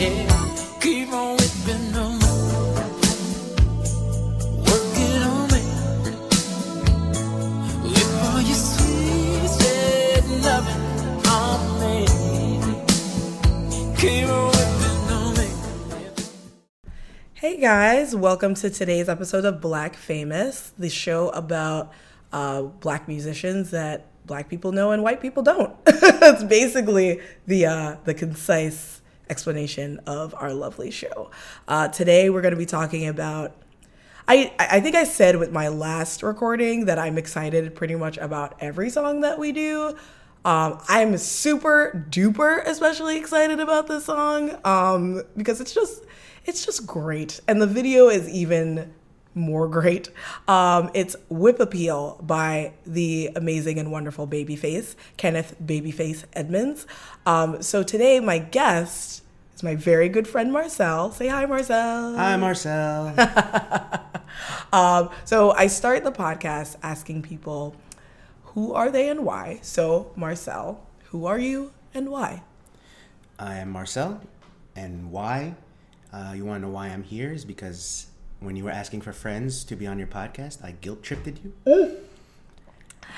Hey guys, welcome to today's episode of Black Famous, the show about uh, black musicians that black people know and white people don't. It's basically the uh, the concise explanation of our lovely show. Uh, today we're going to be talking about. I I think I said with my last recording that I'm excited pretty much about every song that we do. Um, I'm super duper especially excited about this song um, because it's just it's just great, and the video is even more great. Um, it's Whip Appeal by the amazing and wonderful Babyface, Kenneth Babyface Edmonds. Um, so today, my guest is my very good friend Marcel. Say hi, Marcel. Hi, Marcel. Um, so I start the podcast asking people who are they and why. So, Marcel, who are you and why? I am Marcel, and why? Uh, you want to know why I'm here? Is because when you were asking for friends to be on your podcast, I guilt tripped you.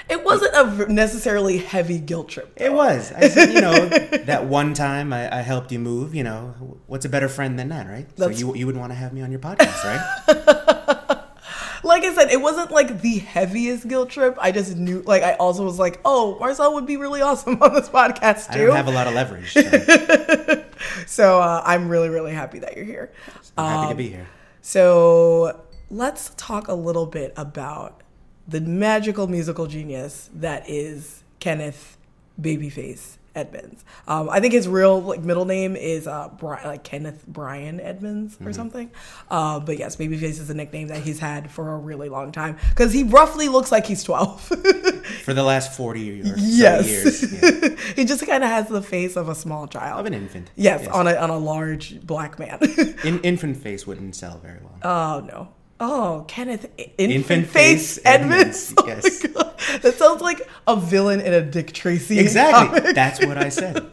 It wasn't a necessarily heavy guilt trip. It was. I said, you know, that one time I, I helped you move. You know, what's a better friend than that, right? That's- So you you would want to have me on your podcast, right? Like I said, it wasn't like the heaviest guilt trip. I just knew, like, I also was like, oh, Marcel would be really awesome on this podcast I too. don't have a lot of leverage. So I'm so uh, I'm really, really happy that you're here. I'm um, happy to be here. So let's talk a little bit about the magical musical genius that is Kenneth Babyface Edmonds. Um, I think his real like middle name is uh, Bri- like Kenneth Brian Edmonds or something. Uh, but yes, Babyface is a nickname that he's had for a really long time because he roughly looks like he's 12. For the last 40 or yes, years. Yeah. he just kind of has the face of a small child. Of an infant. yes, on a on a large black man. In, infant face wouldn't sell very well. Oh no. Oh, Kenneth Infant, Infant Face, Face Edmonds. Edmonds, Oh yes. That sounds like a villain in a Dick Tracy. Exactly. comic. That's what I said.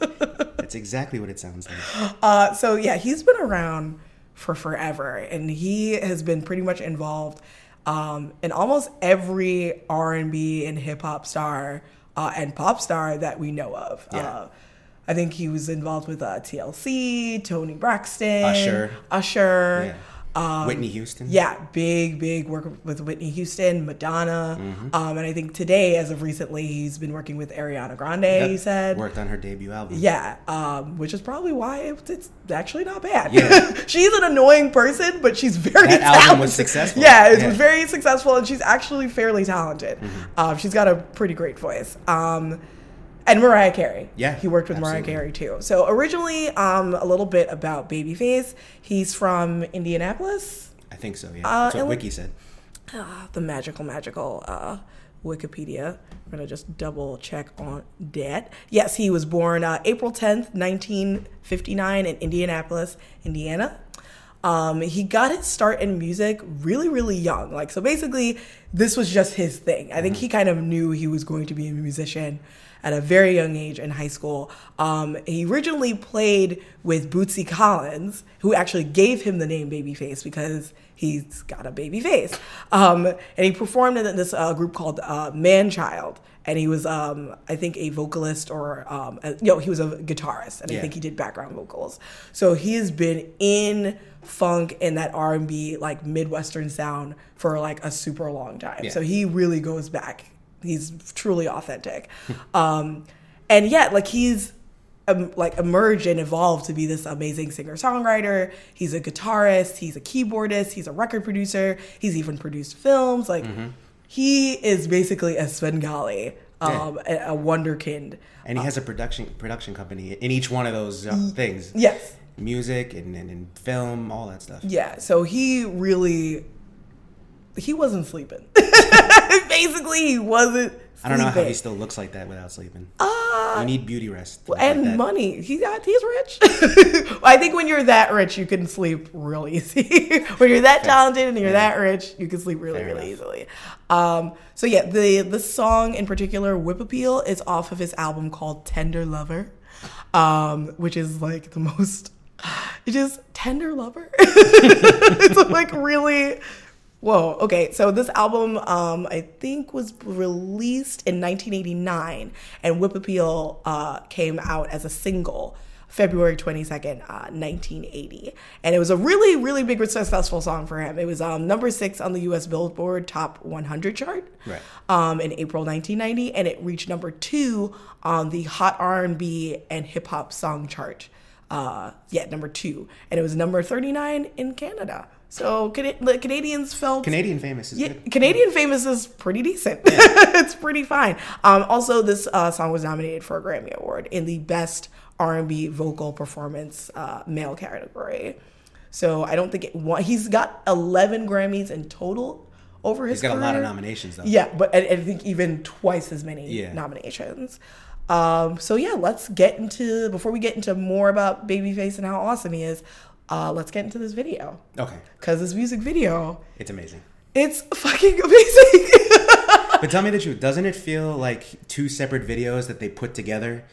That's exactly what it sounds like. Uh, so yeah, he's been around for forever, and he has been pretty much involved um, in almost every R and B and hip hop star uh, and pop star that we know of. Yeah. Uh, I think he was involved with uh, TLC, Toni Braxton, Usher. Usher. Yeah. Whitney Houston. Um, Yeah, big, big work with Whitney Houston, Madonna. Um, and I think today, as of recently, he's been working with Ariana Grande, Yep. he said. Worked on her debut album. Yeah, um, which is probably why it, it's actually not bad. Yeah. she's an annoying person, but she's very That talented. album was successful. Yeah, it Yeah. was very successful, and she's actually fairly talented. Mm-hmm. Um, she's got a pretty great voice. Um, and Mariah Carey. Yeah, he worked with Mariah. Carey too. So originally, um, a little bit about Babyface. He's from Indianapolis. I think so, yeah. Uh, That's what Wiki said. Ah, the magical, magical uh, Wikipedia. I'm gonna just double check on that. Yes, he was born uh, April 10th, 1959, in Indianapolis, Indiana. Um, he got his start in music really, really young. Like, so basically, this was just his thing. I think he kind of knew he was going to be a musician at a very young age in high school. Um, he originally played with Bootsy Collins, who actually gave him the name Babyface because he's got a baby face. Um, and he performed in this uh, group called uh, Manchild. And he was, um, I think, a vocalist or, um, a, no, he was a guitarist, and I think he did background vocals. So he has been in funk and that R and B like Midwestern sound for like a super long time. Yeah. So he really goes back. He's truly authentic, um, and yet like he's um, like emerged and evolved to be this amazing singer songwriter. He's a guitarist. He's a keyboardist. He's a record producer. He's even produced films. Like he is basically a Svengali, um, a, a wonderkind. And he has a production production company in each one of those uh, things. Yes. Music and, and, and film, all that stuff. Yeah, so he really he wasn't sleeping. Basically, he wasn't. Sleeping. I don't know how he still looks like that without sleeping. Uh, you need beauty rest. and like money. He got. He's rich. I think when you're that rich, you can sleep real easy. when you're that talented and you're that rich, you can sleep really, Fair really enough. easily. Um, so yeah, the the song in particular, "Whip Appeal," is off of his album called "Tender Lover," um, which is like the most. which is Tender Lover. it's like really Whoa. Okay. So this album, um, I think, was released in 1989, and Whip Appeal uh, came out as a single February 22nd, uh, 1980. And it was a really, really big, successful song for him. It was um, number six on the U.S. Billboard Top 100 chart Right. um, in April 1990, and it reached number two on the Hot R&B and Hip Hop Song chart. Uh, yeah, number two, and it was number 39 in Canada. So Cana- the Canadians felt Canadian famous is yeah, good. Canadian famous is pretty decent. it's pretty fine. Um, also, this uh, song was nominated for a Grammy Award in the Best R&B Vocal Performance uh, Male category. So I don't think it won. He's got 11 Grammys in total over his He's got a lot of nominations though. Yeah, but I, I think even twice as many Yeah. nominations. Um, so yeah, let's get into before we get into more about Babyface and how awesome he is. Uh, let's get into this video Okay. because this music video, It's amazing. it's fucking amazing. But tell me the truth, doesn't it feel like two separate videos that they put together?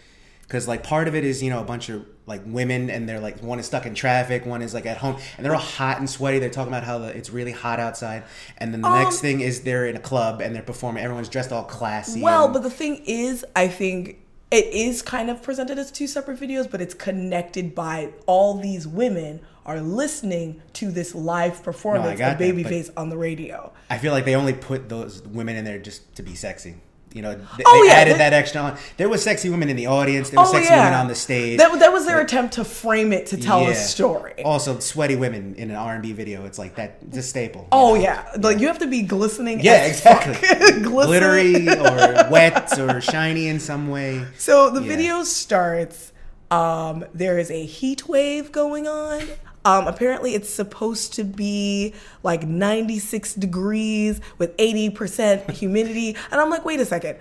Because like part of it is you know a bunch of like women and they're like one is stuck in traffic, one is like at home, and they're all hot and sweaty. They're talking about how the, it's really hot outside, and then the Um, next thing is they're in a club and they're performing. Everyone's dressed all classy. well, and- but the thing is, I think it is kind of presented as two separate videos, but it's connected by all these women are listening to this live performance got of Babyface on the radio. I feel like they only put those women in there just to be sexy. You know, they, Oh, they yeah, added they- that extra on. There was sexy women in the audience. There was sexy women on the stage. Oh, That, that was their attempt to frame it to tell Yeah. a story. Also, sweaty women in an R and B video. It's like that. It's a staple. Oh know? yeah, like you have to be glistening. Yeah, exactly. Glittery or wet or shiny in some way. So the Yeah. video starts. Um, there is a heat wave going on. Um, apparently, it's supposed to be like 96 degrees with 80% humidity. And I'm like, wait a second.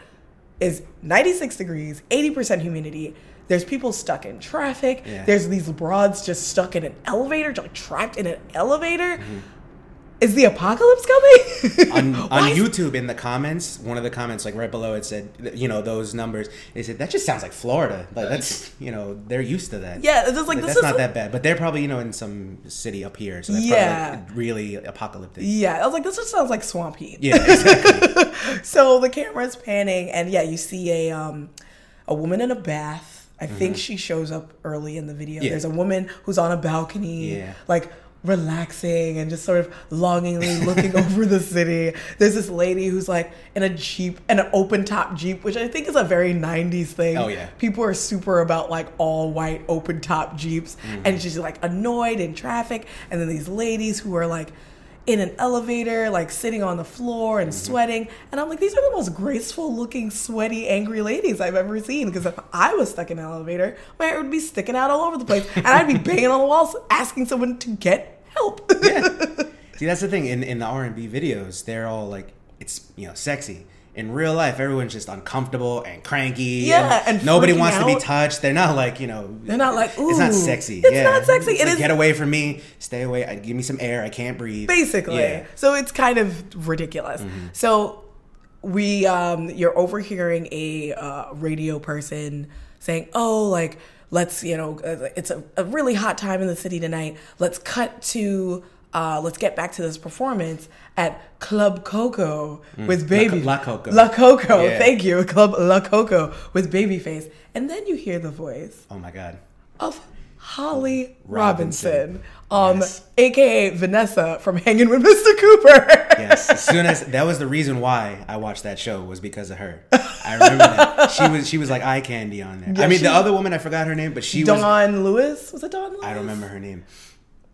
Is 96 degrees, 80% humidity. There's people stuck in traffic. Yeah. There's these broads just stuck in an elevator, like trapped in an elevator. Mm-hmm. Is the apocalypse coming? On, on YouTube, in the comments, one of the comments, like right below, it said, you know, those numbers. They said that just sounds like Florida. Like that's, you know, they're used to that. Yeah, it's just like, this that's is not that bad. But they're probably, you know, in some city up here, so that's Yeah. probably like really apocalyptic. Yeah, I was like, this just sounds like swamp heat. Yeah, exactly. so the camera's panning, and yeah, you see a um, a woman in a bath. I think she shows up early in the video. Mm-hmm. Yeah. There's a woman who's on a balcony, Yeah. like relaxing and just sort of longingly looking over the city. There's this lady who's like in a jeep, an open top jeep, which I think is a very '90s thing. Oh, yeah. people are super about like all white open top jeeps, Mm-hmm. and she's like annoyed in traffic, and then these ladies who are like in an elevator, like sitting on the floor and Mm-hmm. sweating. And I'm like, these are the most graceful looking, sweaty, angry ladies I've ever seen. Because if I was stuck in an elevator, my hair would be sticking out all over the place. And I'd be banging on the walls asking someone to get help. yeah. See, that's the thing. In in the R and B videos, they're all like, it's you know, sexy. In real life, everyone's just uncomfortable and cranky. Yeah, and nobody freaking wants to be touched. They're not like you know. They're not like, It's not sexy. It's yeah. not sexy. It's It like, is- get away from me. Stay away. I- Give me some air. I can't breathe. basically. Yeah. Mm-hmm. So it's kind of ridiculous. So we, um, you're overhearing a uh, radio person saying, "Oh, like let's, you know, uh, it's a, a really hot time in the city tonight. Let's cut to." Uh, let's get back to this performance at Club Coco with Baby Mm. La Coco. La Coco. Yeah. Thank you, Club La Coco with Babyface, and then you hear the voice Oh my god. of Holly Robinson. Robinson, um, Yes. aka Vanessa from Hanging with Mr. Cooper. Yes. As soon as that was the reason why I watched that show was because of her. I remember that she was she was like eye candy on there. Yeah, I mean, she- the other woman I forgot her name, but she was Dawn Lewis was it Dawn Lewis? I don't remember her name.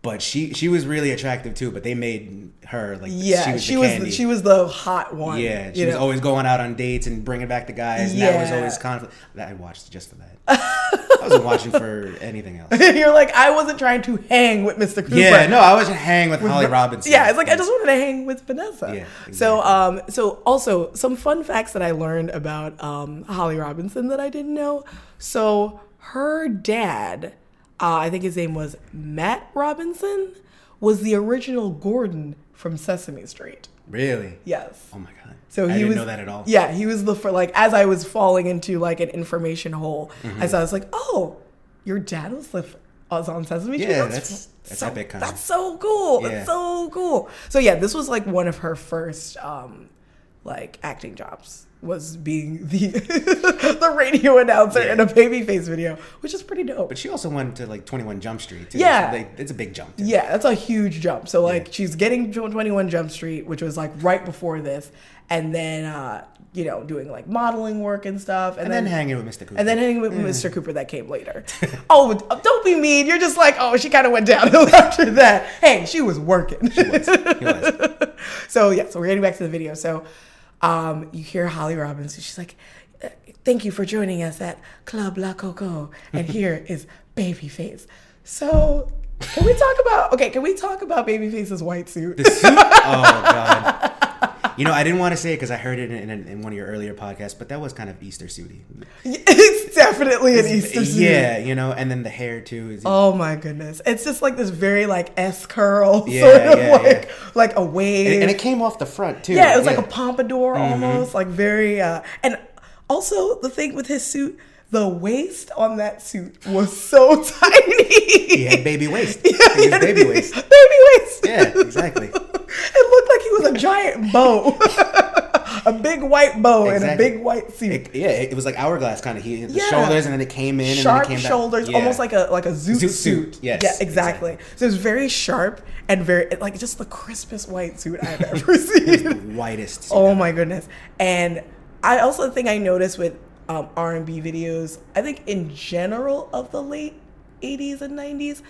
But she she was really attractive too. But they made her like Yeah, she was she the was the, she was the hot one. yeah, she was know? always going out on dates and bringing back the guys. And that was always conflict. That I watched just for that. I wasn't watching for anything else. You're like I wasn't trying to hang with Mr. Cooper. Yeah, no, I wasn't hang with Holly Robinson. Yeah, it's like I just wanted to hang with Vanessa. Yeah, So, um, so also some fun facts that I learned about um, Holly Robinson that I didn't know. So her dad, uh, I think his name was Matt Robinson, was the original Gordon from Sesame Street. Really? Yes. Oh my god. So I he didn't was know that at all. Yeah, he was the for like as I was falling into like an information hole, Mm-hmm. as I was like, oh, your dad was the was on Sesame Street. Yeah, that's- that's so, epic, kinda. That's so cool. Yeah. That's so cool. So yeah, this was like one of her first um like acting jobs was being the the radio announcer Yeah. in a babyface video, which is pretty dope. But she also went to like 21 Jump Street. Too. Yeah. So, like, it's a big jump. Too. Yeah, that's a huge jump. So like Yeah. she's getting 21 Jump Street, which was like right before this, and then uh, you know, doing like modeling work and stuff, and, And then hanging with Mr. Cooper. and then hanging with Mr. Cooper that came later. oh, don't be mean. You're just like, oh, she kind of went downhill after that. Hey, she was working. He was. so yeah, so we're getting back to the video. So um, you hear Holly Robbins. She's like, "Uh, "Thank you for joining us at Club La Coco," and here is Babyface. So can we talk about? Okay, can we talk about Babyface's white suit? The suit? Oh god. You know, I didn't want to say it because I heard it in, in, in one of your earlier podcasts, but that was kind of Easter suity. it's definitely an Easter suit. Yeah, you know, and then the hair too. Is, Oh my goodness! It's just like this very like S curl Yeah, sort of yeah, like yeah. like a wave. and, and it came off the front too. Yeah, it was like a pompadour almost, like very. uh And also the thing with his suit, the waist on that suit was so tiny. He had baby waist. Yeah, He was baby waist. Baby waist. Yeah, exactly. it looked like he was a giant bow, a big white bow and a big white suit. It, yeah, it, was like hourglass kind of. He had the Yeah. shoulders, and then it came in, sharp and then it came back. shoulders, Yeah. almost like a like a zoot, Zoot suit. suit, yes, yeah, exactly. So it was very sharp and very like just the crispest white suit I've ever seen. whitest. suit oh ever. my goodness! And I also think I noticed with um, R and B videos, I think in general of the late '80s and '90s.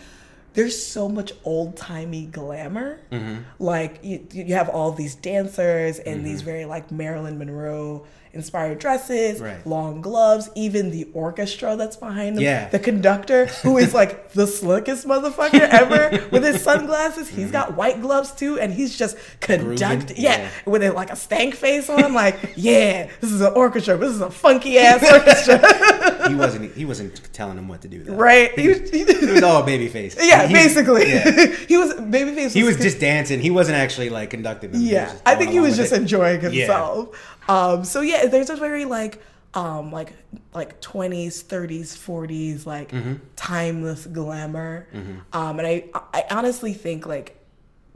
There's so much old timey glamour. Mm-hmm. Like you, you have all these dancers in these very like Marilyn Monroe inspired dresses, Right. long gloves, even the orchestra that's behind them. Yeah. The conductor, who is like the slickest motherfucker ever with his sunglasses. He's mm-hmm. got white gloves too, and he's just conducting. Yeah, yeah. with it like a stank face on, like, yeah, this is an orchestra. This is a funky ass orchestra. He wasn't. He wasn't telling him what to do. Though. right? He, was- It was all baby face. yeah, He's- basically. yeah. he was baby babyface. He was just dancing. He wasn't actually like conducting them. Yeah i think he was just it. enjoying Yeah. Um so yeah there's a very like um like like 20s 30s 40s like Mm-hmm. timeless glamour. Um and i i honestly think like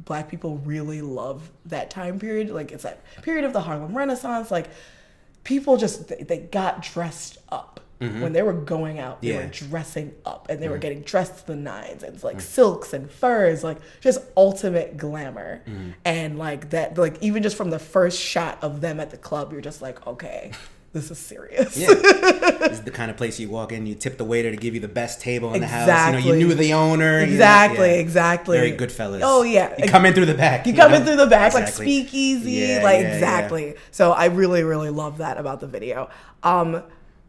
black people really love that time period. Like it's that period of the harlem renaissance. Like people just they, they got dressed up when they were going out they were Mm-hmm. Dressing up and they were getting dressed to the nines and it's like silks and furs like just ultimate glamour Mm-hmm. and like that like even just from the first shot of them at the club you're just like okay this is serious Yeah. this is the kind of place you walk in, you tip the waiter to give you the best table in the house. You know, you knew the owner. you know, exactly yeah. exactly Very good fellas. oh yeah You come in through the back. you come in through the back Exactly. like speakeasy Yeah, like yeah, yeah. exactly so i really really love that about the video um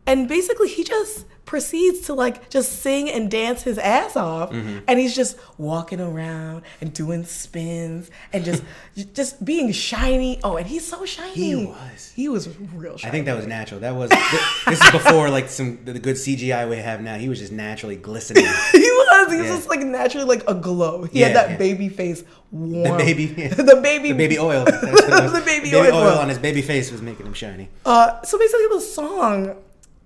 and basically he just proceeds to like just sing and dance his ass off Mm-hmm. and he's just walking around and doing spins and just just being shiny oh and he's so shiny He was. he was real shiny I think that was natural. That was this is before like some the good CGI we have now. He was just naturally glistening. he was he was Yeah. just like naturally like a glow he Yeah, had that yeah. baby face warm The baby, the baby the baby oil. It. The baby baby oil. oil on his baby face was making him shiny. Uh, so basically, the song,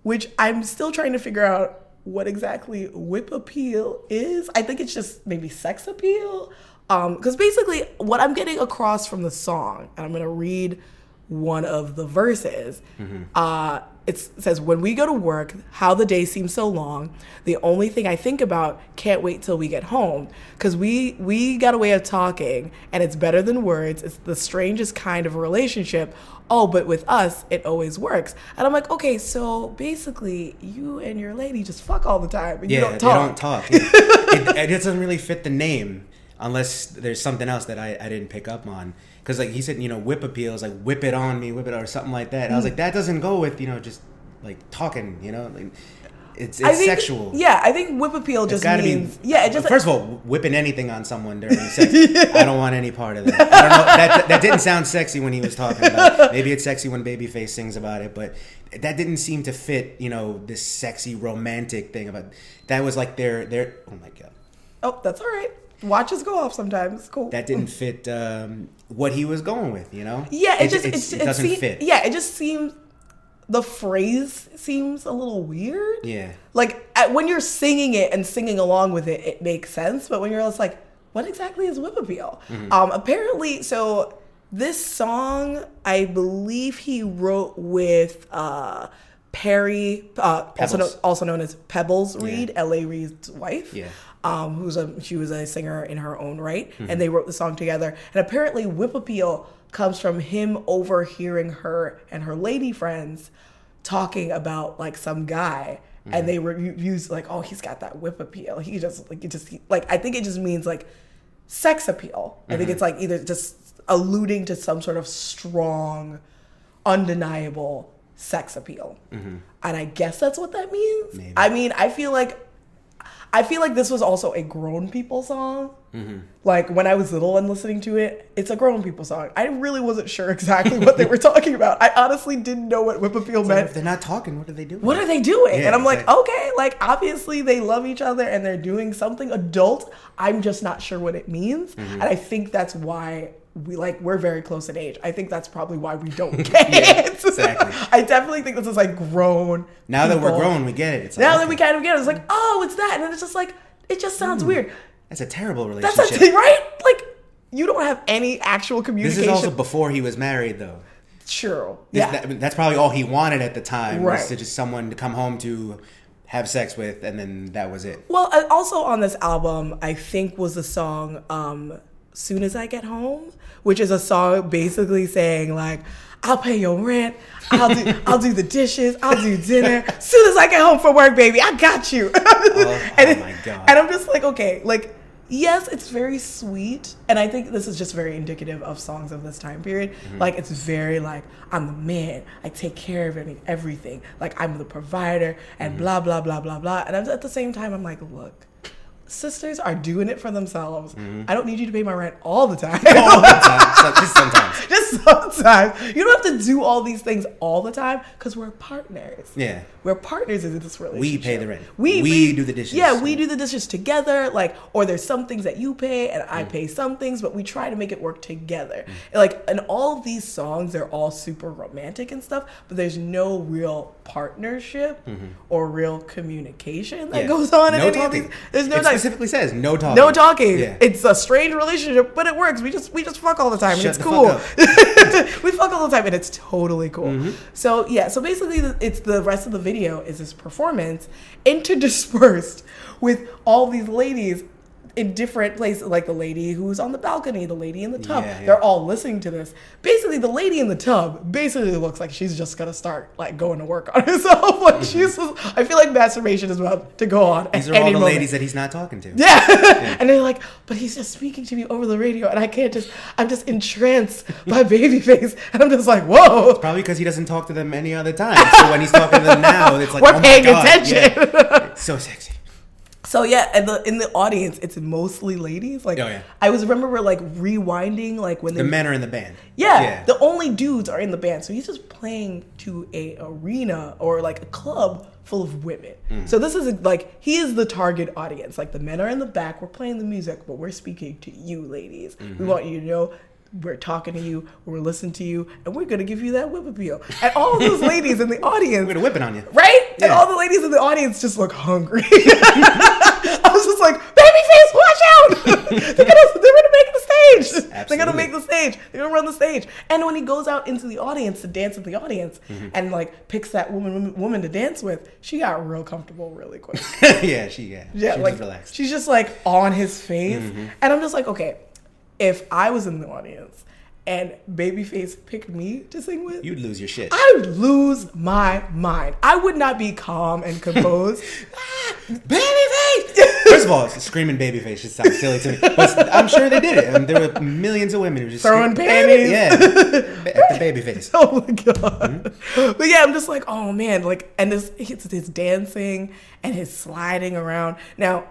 which I'm still trying to figure out what exactly whip appeal is. I think it's just maybe sex appeal. Um, because basically, what I'm getting across from the song, and I'm gonna read one of the verses. Uh, it says, "When we go to work, how the day seems so long. The only thing I think about, can't wait till we get home, because we we got a way of talking, and it's better than words. It's the strangest kind of relationship. Oh, but with us, it always works. And I'm like, okay, so basically, you and your lady just fuck all the time, and Yeah, you don't they talk. don't talk. it, it doesn't really fit the name unless there's something else that I, I didn't pick up on. Because like he said, you know, whip appeals, like whip it on me, whip it or something like that. I Mm. was like, that doesn't go with you know just like talking. You know, like it's it's think, sexual. Yeah, I think whip appeal just gotta means be. yeah. It just first of all, whipping anything on someone during sex, I don't want any part of that. I don't know. That, that didn't sound sexy when he was talking about. it. Maybe it's sexy when Babyface sings about it, but that didn't seem to fit. You know, this sexy romantic thing about. That was like their their. Oh my god. oh, that's all right. Watches go off sometimes. Cool. that didn't fit um, what he was going with. You know. Yeah, it, just it's- it's, it doesn't seem- fit. Yeah, it just seems the phrase seems a little weird. Yeah. Like at, when you're singing it and singing along with it, it makes sense. But when you're just like, what exactly is whip appeal? Um, apparently, so this song, I believe he wrote with uh, Perri, uh, also, known, also known as Pebbles Reid, L.A. Reid's wife. Yeah. Um, who's a she was a singer in her own right, Mm-hmm. and they wrote the song together. And apparently, whip appeal comes from him overhearing her and her lady friends talking about like some guy Mm-hmm. and they were used like oh he's got that whip appeal he just like it just he, like i think it just means like sex appeal i think Mm-hmm. it's like either just alluding to some sort of strong undeniable sex appeal and i guess that's what that means Mm-hmm. Maybe. i mean i feel like i feel like this was also a grown people song Mm-hmm. like when I was little and listening to it, it's a grown people song. I really wasn't sure exactly what they were talking about. I honestly didn't know what whip appeal But meant. if they're not talking, what are they doing? What are they doing? Yeah, and I'm like, exactly. okay, like obviously they love each other and they're doing something adult. I'm just not sure what it means. Mm-hmm. And I think that's why we like we're very close in age. I think that's probably why we don't get Yeah, it. exactly. I definitely think this is like grown. Now that we're grown, we get it. It's like, Now that okay, we kind of get it, it's like, oh, it's that. And then it's just like, it just sounds weird. that's a terrible That's relationship. a, right? Like, you don't have any actual communication. this is also before he was married, though. True. This- Yeah. that- that's probably all he wanted at the time Right. was to just someone to come home to have sex with, and then that was it. Well, also on this album, I think was the song um, "Soon as I Get Home," which is a song basically saying like, "I'll pay your rent, I'll do, I'll do the dishes, I'll do dinner. Soon as I get home from work, baby, I got you." oh and my God. And I'm just like, okay, like. Yes, it's very sweet, and I think this is just very indicative of songs of this time period. Mm-hmm. Like it's very like I'm the man, I take care of everything. Like I'm the provider, Mm-hmm. and blah blah blah blah blah. And I'm, at the same time, I'm like, look, sisters are doing it for themselves. I don't need you to pay my rent all the time. Mm-hmm. All the time. Just sometimes. Just sometimes. You don't have to do all these things all the time because we're partners. Yeah. We're partners in this relationship. We pay the rent. We, We do the dishes. Yeah, we do the dishes together. Like, or there's some things that you pay and Mm. I pay some things, but we try to make it work together. Like, and all these songs, they're all super romantic and stuff, but there's no real partnership or real communication that Mm-hmm. Yeah. goes on. in No any of talking. these. There's no it specifically says no talking. No talking. Yeah. It's a strange relationship, but it works. We just we just fuck all the time, and it's cool. fuck we fuck all the time, and it's totally cool. Mm-hmm. So yeah, so basically, it's the rest of the video is this performance interdispersed with all these ladies in different places, like the lady who's on the balcony, the lady in the tub. Yeah, yeah. They're all listening to this. Basically, the lady in the tub basically looks like she's just gonna start like going to work on herself. Like she's, I feel like masturbation is about to go on. Mm-hmm. These are all the moment. ladies that he's not talking to. Yeah. and they're like, but he's just speaking to me over the radio, and I can't just, I'm just entranced by Babyface. And I'm just like, whoa, Probably because he doesn't talk to them any other time. So when he's talking to them now, it's like we're oh my paying God, attention. yeah. So sexy. So yeah, and the in the audience, it's mostly ladies. Like, Oh, yeah. I was remember like rewinding, like when they The men are in the band. Yeah, the only dudes are in the band, so he's just playing to a arena or like a club full of women. Mm. So this is like he is the target audience. Like the men are in the back, we're playing the music, but we're speaking to you, ladies. Mm-hmm. We want you to know. We're talking to you, we're listening to you, and we're gonna give you that whip appeal. And all those ladies in the audience, We're gonna whip it on you. right? And all the ladies in the audience just look hungry. I was just like, babyface, watch out! they're gonna they're gonna make the stage. They're gonna make the stage. They're gonna run the stage. And when he goes out into the audience to dance with the audience Mm-hmm. and like picks that woman, woman woman to dance with, she got real comfortable really quick. yeah, she yeah. Yeah, she like was relaxed. she's just like on his face, Mm-hmm. and I'm just like, okay, if I was in the audience and Babyface picked me to sing with, You'd lose your shit. I would lose my mind. I would not be calm and composed. Ah, babyface! First of all, screaming babyface just sounds silly to me. But I'm sure they did it. And there were millions of women who just Throwing screamed, panties. Yeah. At the babyface. oh my god! Hmm? But yeah, I'm just like, oh man, like, and this his, his dancing and his sliding around. Now,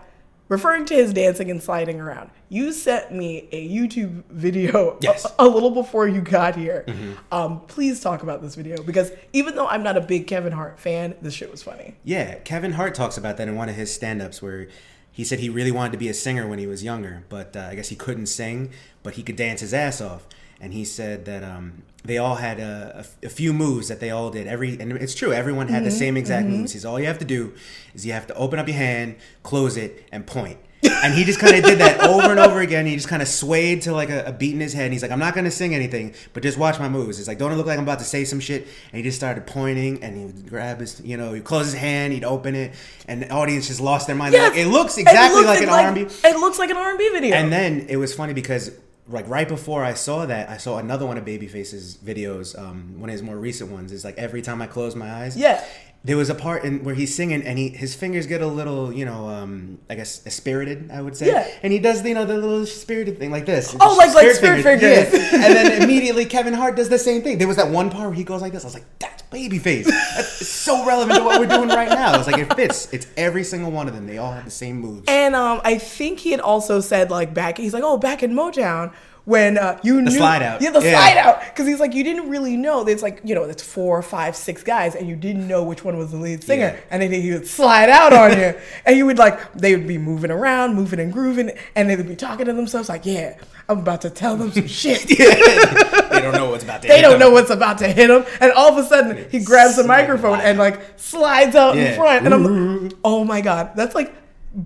referring to his dancing and sliding around, you sent me a YouTube video Yes. a, a little before you got here. Mm-hmm. Um, please talk about this video because even though I'm not a big Kevin Hart fan, this shit was funny. Yeah, Kevin Hart talks about that in one of his stand-ups where he said he really wanted to be a singer when he was younger, but uh, I guess he couldn't sing, but he could dance his ass off. And he said that um, they all had a, a, a few moves that they all did. Every and it's true, everyone had the same exact moves. He's all you have to do is you have to open up your hand, close it, and point. and he just kind of did that over and over again. He just kind of swayed to like a, a beat in his head. And he's like, I'm not gonna sing anything, but just watch my moves. It's like, don't it look like I'm about to say some shit? And he just started pointing, and he would grab his, you know, he'd close his hand, he'd open it, and the audience just lost their mind. Yes. Like, it looks It exactly looks like an R&B. It looks like an R&B video. And then it was funny because like right before I saw that, I saw another one of Babyface's videos, um, one of his more recent ones. Is like every time I close my eyes, Yeah. There was a part in where he's singing and he his fingers get a little, you know, um, I guess spirited, I would say. Yeah. And he does, you know, the little spirited thing like this. Oh, like- like spirit fingers. Yeah. and then immediately Kevin Hart does the same thing. There was that one part where he goes like this. I was like, that's Babyface. That's so relevant to what we're doing right now. It's like it fits. It's every single one of them. They all have the same moves. And um, I think he had also said like back, he's like, oh, back in Motown when uh, you knew slide out. yeah, the Yeah. slide out, because he's like, you didn't really know. There's like, you know, it's four, five, six guys, and you didn't know which one was the lead singer, Yeah. and then he would slide out on you, and you would like, they would be moving around, moving and grooving, and they would be talking to themselves like, yeah, I'm about to tell them some shit. they don't know what's about to They hit don't them. know what's about to hit him, and all of a sudden he grabs the microphone and like slides out in front, and I'm like, oh my god, that's like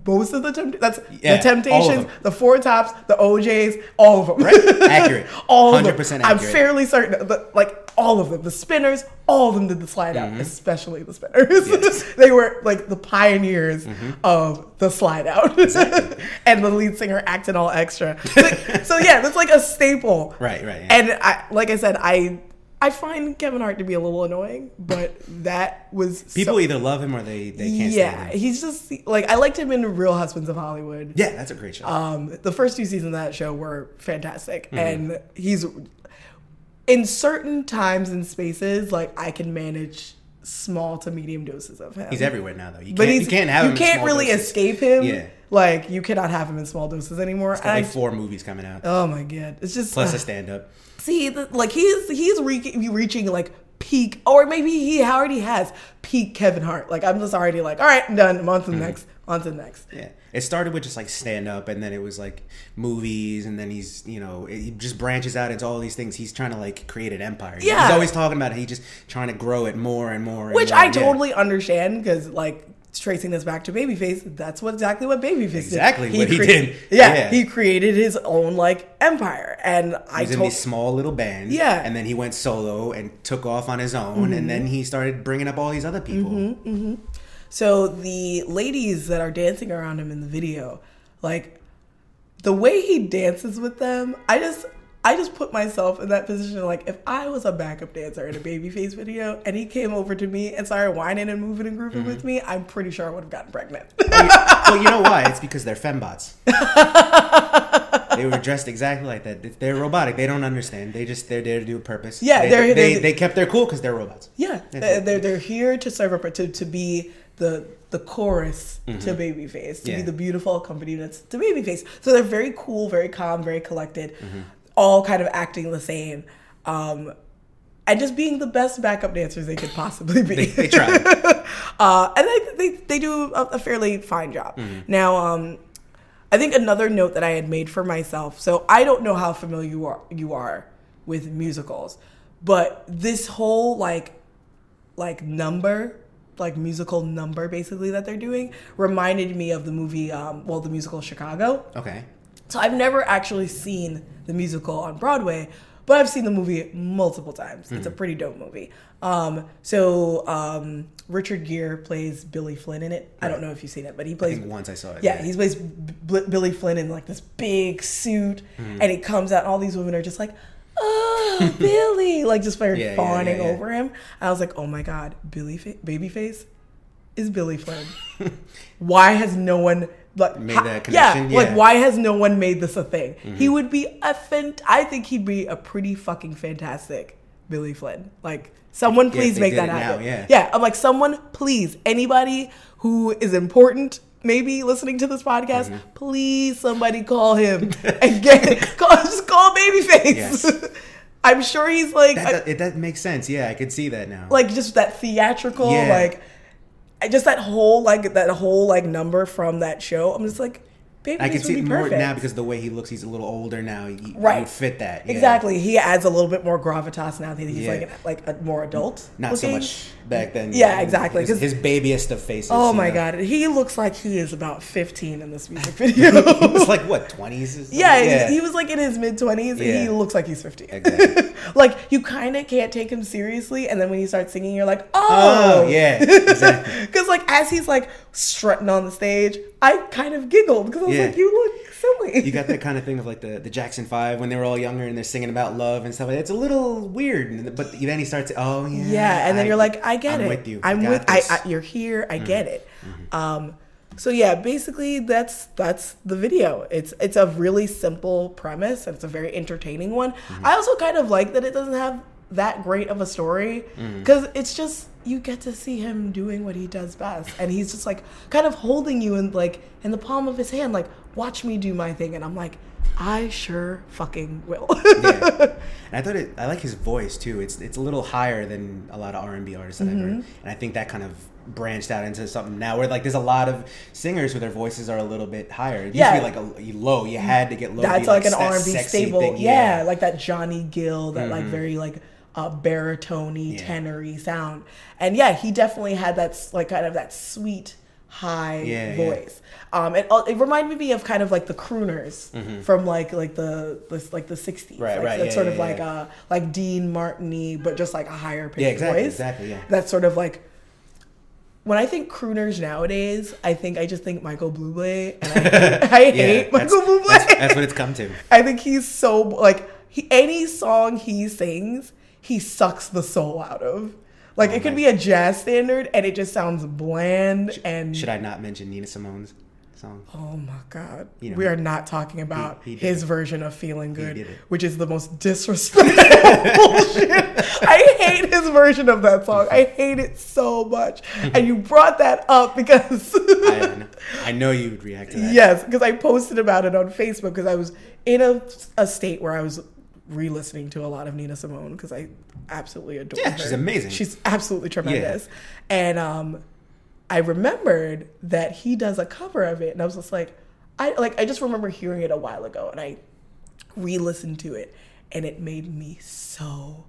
most of the that's Yeah, the Temptations, all of them. the Four Tops, the O'Jays, all of them, Right. Accurate. all of them. 100% I'm fairly certain, like all of them, the Spinners, all of them did the slide out, mm-hmm. especially the Spinners. they were like the pioneers mm-hmm. of the slide out, and the lead singer acted all extra. So, so yeah, that's like a staple, Right, right, yeah. And I, like I said, I. I find Kevin Hart to be a little annoying, but that was People so- either love him or they, they can't yeah, stand him. he's just like I liked him in Real Husbands of Hollywood. Yeah, that's a great show. Um, the first two seasons of that show were fantastic, Mm-hmm. and he's in certain times and spaces like I can manage small to medium doses of him. he's everywhere now, though. You can't, but he's you can't have you can't really doses. escape him. Yeah. Like you cannot have him in small doses anymore. Got And like I- four movies coming out. oh my god, it's just Plus uh, a stand up. See, the, like he's he's re- reaching like peak, or maybe he already has peak Kevin Hart. Like I'm just already like, all right, I'm done. I'm on to the next, on to the next. Yeah. It started with just like stand up and then it was like movies and then he's, you know, he just branches out into all these things. He's trying to like create an empire. Yeah. He's always talking about it. He's just trying to grow it more and more. And Which more. I Yeah. totally understand because like tracing this back to Babyface, that's what exactly what Babyface did. Exactly what he did. Yeah, Yeah. he created his own like empire, and I He was in these small little band. Yeah. Mm-hmm. And then he went solo and took off on his own. And then he started bringing up all these other people. So the ladies that are dancing around him in the video, like the way he dances with them, I just I just put myself in that position. Like if I was a backup dancer in a babyface video and he came over to me and started whining and moving and grooving with me, I'm pretty sure I would have gotten pregnant. well, you know why? It's because they're fembots. they were dressed exactly like that. They're robotic. They don't understand. They just they're there to do a purpose. Yeah, they, they're- they, they're- they kept their cool because they're robots. yeah, they're, they're they're here to serve a to to be the the chorus to babyface to Mm-hmm. Yeah. be the beautiful accompaniments to babyface. So they're very cool, very calm, very collected, Mm-hmm. All kind of acting the same. Um, and just being the best backup dancers they could possibly be. They, they try. uh, and they, they, they do a, a fairly fine job. Mm-hmm. Now, um, I think another note that I had made for myself. So I don't know how familiar you are you are with musicals, but this whole like like number, like musical number, basically that they're doing, reminded me of the movie, um, well, the musical Chicago. Okay. So I've never actually seen the musical on Broadway, but I've seen the movie multiple times. It's a Mm-hmm. pretty dope movie. Um, so um, Richard Gere plays Billy Flynn in it. I don't know if you've seen it, but he I plays. think once I saw it. Yeah, he plays B- Billy Flynn in like this big suit, Mm-hmm. and he comes out, and all these women are just like, "Oh, Billy!" Like just very Yeah, yeah, fawning yeah, yeah. over him. I was like, "Oh my god, Billy, fa- Babyface is Billy Flynn." why has no one like Made that Yeah, connection? like Yeah. Mm-hmm. why has no one made this a thing? He would be a fant- I think he'd be a pretty fucking fantastic Billy Flynn. Like someone please make that it now, happen. yeah. yeah, I'm like someone please anybody who is important. Maybe listening to this podcast, Mm-hmm. please somebody call him and get call, just call Babyface. Yes. I'm sure he's like That, I- it, that makes sense. Yeah, I could see that now. like just that theatrical Yeah. like Just that whole like that whole like number from that show i'm just like Babyface I can see more perfect. now because the way he looks, he's a little older now. He, he Right. would fit that. yeah. Exactly. He adds a little bit more gravitas now that he's Yeah. like an, like a more adult. Not so much back then. Yeah, exactly, His, his babyest of faces. Oh my know? god, he looks like he is about 15 in this music video. he was like what twenties? yeah, He, he was like in his mid 20s and he looks like he's 15. Exactly. like you kind of can't take him seriously and then when he starts singing you're like, Oh "Oh." yeah, exactly. Cuz like as he's like strutting on the stage, I kind of giggled cuz I was Yeah. like, "You look silly." You got that kind of thing of like the, the Jackson Five when they were all younger and they're singing about love and stuff. like that. It's a little weird, but then he starts. Oh yeah, Yeah, and then I- you're like, I get it. I'm with you. I'm with. I. I. You're here. I get it. Mm-hmm. Um, so yeah, basically that's that's the video. It's it's a really simple premise and it's a very entertaining one. Mm-hmm. I also kind of like that it doesn't have that great of a story Mm-hmm. because it's just you get to see him doing what he does best and he's just like kind of holding you in like in the palm of his hand like watch me do my thing and I'm like I sure fucking will. yeah. And I thought it. I like his voice too. It's it's a little higher than a lot of R and B artists that I've heard, Mm-hmm. and I think that kind of branched out into something now where like there's a lot of singers where their voices are a little bit higher. It used Yeah. to be like a you low. You had to get low. to that's be, like, an R and B stable, thing. yeah, like that Johnny Gill, that like Mhm. very like uh, baritone, Yeah. tenory sound, and yeah, he definitely had that like kind of that sweet high Yeah, yeah. voice. Um, it it reminded me of kind of like the crooners from like like the this like the '60s, Mm-hmm. Right, like, right, That yeah, sort yeah, of like yeah. uh like Dean Martini, but just like a higher pitched Yeah, exactly, voice. exactly, yeah. That's sort of like when I think crooners nowadays, I think I just think Michael Bublé, and I, I hate that's- Michael Bublé. That's, that's what it's come to. I think he's so like he, any song he sings, he sucks the soul out of. Like it oh could be a jazz standard and it just sounds bland and Should I not mention Nina Simone's song? Oh my god. You know, we are not talking about he did his it. version of feeling good, which is the most disrespectful bullshit. I hate his version of that song. I hate it so much. And you brought that up because I, I know you would react to that. Yes, because I posted about it on Facebook because I was in a, a state where I was re-listening to a lot of Nina Simone because I absolutely adore Yeah, her. she's amazing. She's absolutely tremendous. And um, I remembered that he does a cover of it, and I was just like, I like I just remember hearing it a while ago, and I re-listened to it, and it made me so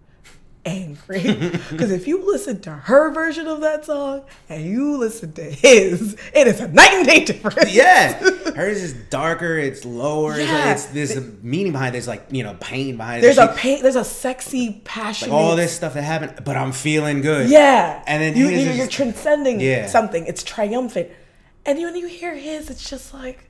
angry because if you listen to her version of that song and you listen to his, it is a night and day difference. Yeah, hers is darker. It's lower. It's, like, Yeah. it's there's a meaning behind. it. There's like you know pain behind. It. There's it. a pain. There's a sexy, passionate. like all this stuff that happened, but I'm feeling good. Yeah, and then you, his you, transcending Yeah. something. It's triumphant, and when you hear his, it's just like,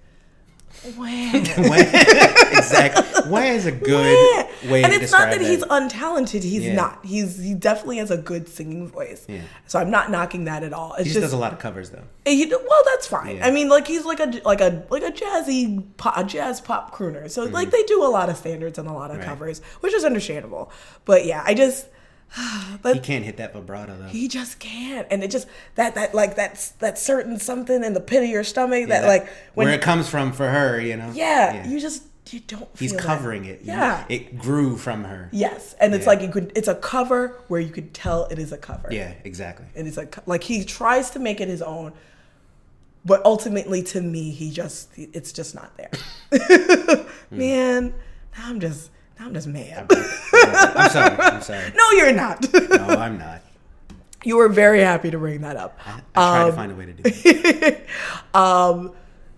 When- exactly. Why is a good way and it's not that he's untalented. He's Yeah. not. He's he definitely has a good singing voice. Yeah. So I'm not knocking that at all. It's He just just, does a lot of covers though. he, well, that's fine. Yeah. I mean, like he's like a like a like a jazzy pop, a jazz pop crooner. So like they do a lot of standards and a lot of Mm-hmm. Right. covers, which is understandable. But yeah, I just. But He can't hit that vibrato though. he just can't and it just that that like that's that certain something in the pit of your stomach Yeah, that, that- like when where it comes from for her, you know. yeah, you just you don't He's feel that. covering it. know? yeah It grew from her. yes and it's Yeah. like you could it's a cover where you could tell it is a cover Yeah, exactly. and it's like like he tries to make it his own but ultimately to me he just it's just not there Hmm. man now i'm just i'm just mad I'm sorry. I'm sorry. no you're not No, I'm not. you were very happy to bring that up I try Um, to find a way to do it. um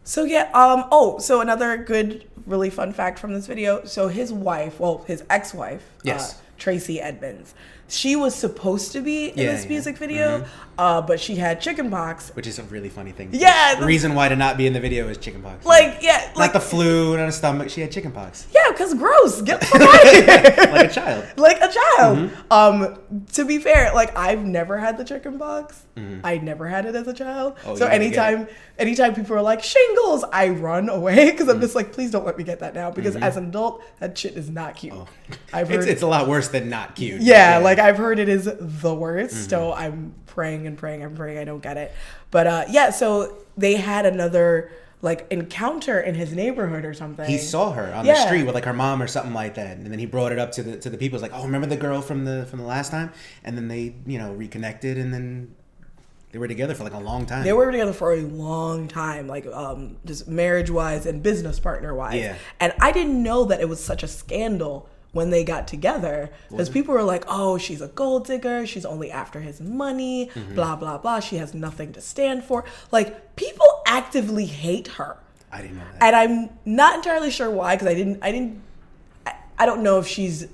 so yeah um oh so another good really fun fact from this video so his wife well his ex-wife Yes. uh, Tracey Edmonds she was supposed to be in Yeah, this yeah. music video uh but she had chickenpox Which is a really funny thing. Yeah, The reason why to not be in the video is chickenpox. like yeah not like the flu, not a stomach. She had chickenpox. yeah because gross get the fuck out of here Like a child. like a child. Mm-hmm. Um, to be fair, like I've never had the chicken pox. I never had it as a child. Mm-hmm. Oh, so anytime, anytime people are like shingles, I run away because. I'm just like, please don't let me get that now because as an adult, that shit is not cute. I've Mm-hmm. Oh. It's, heard, it's a lot worse than not cute. yeah, like I've heard it is the worst. Mm-hmm. So I'm praying and praying and praying I don't get it. But uh, yeah, so they had another like encounter in his neighborhood or something. he saw her on the street with like her mom or something like that, and then he brought it up to the to the people. It's like, oh, remember the girl from the from the last time? And then they, you know, reconnected, and then They were together for like a long time. They were together for a long time, like um, just marriage wise and business partner wise. Yeah. And I didn't know that it was such a scandal when they got together because people were like, "Oh, she's a gold digger. She's only after his money. Mm-hmm. Blah blah blah. She has nothing to stand for." Like people actively hate her, I didn't know that. and I'm not entirely sure why because I didn't. I didn't. I, I don't know if she's.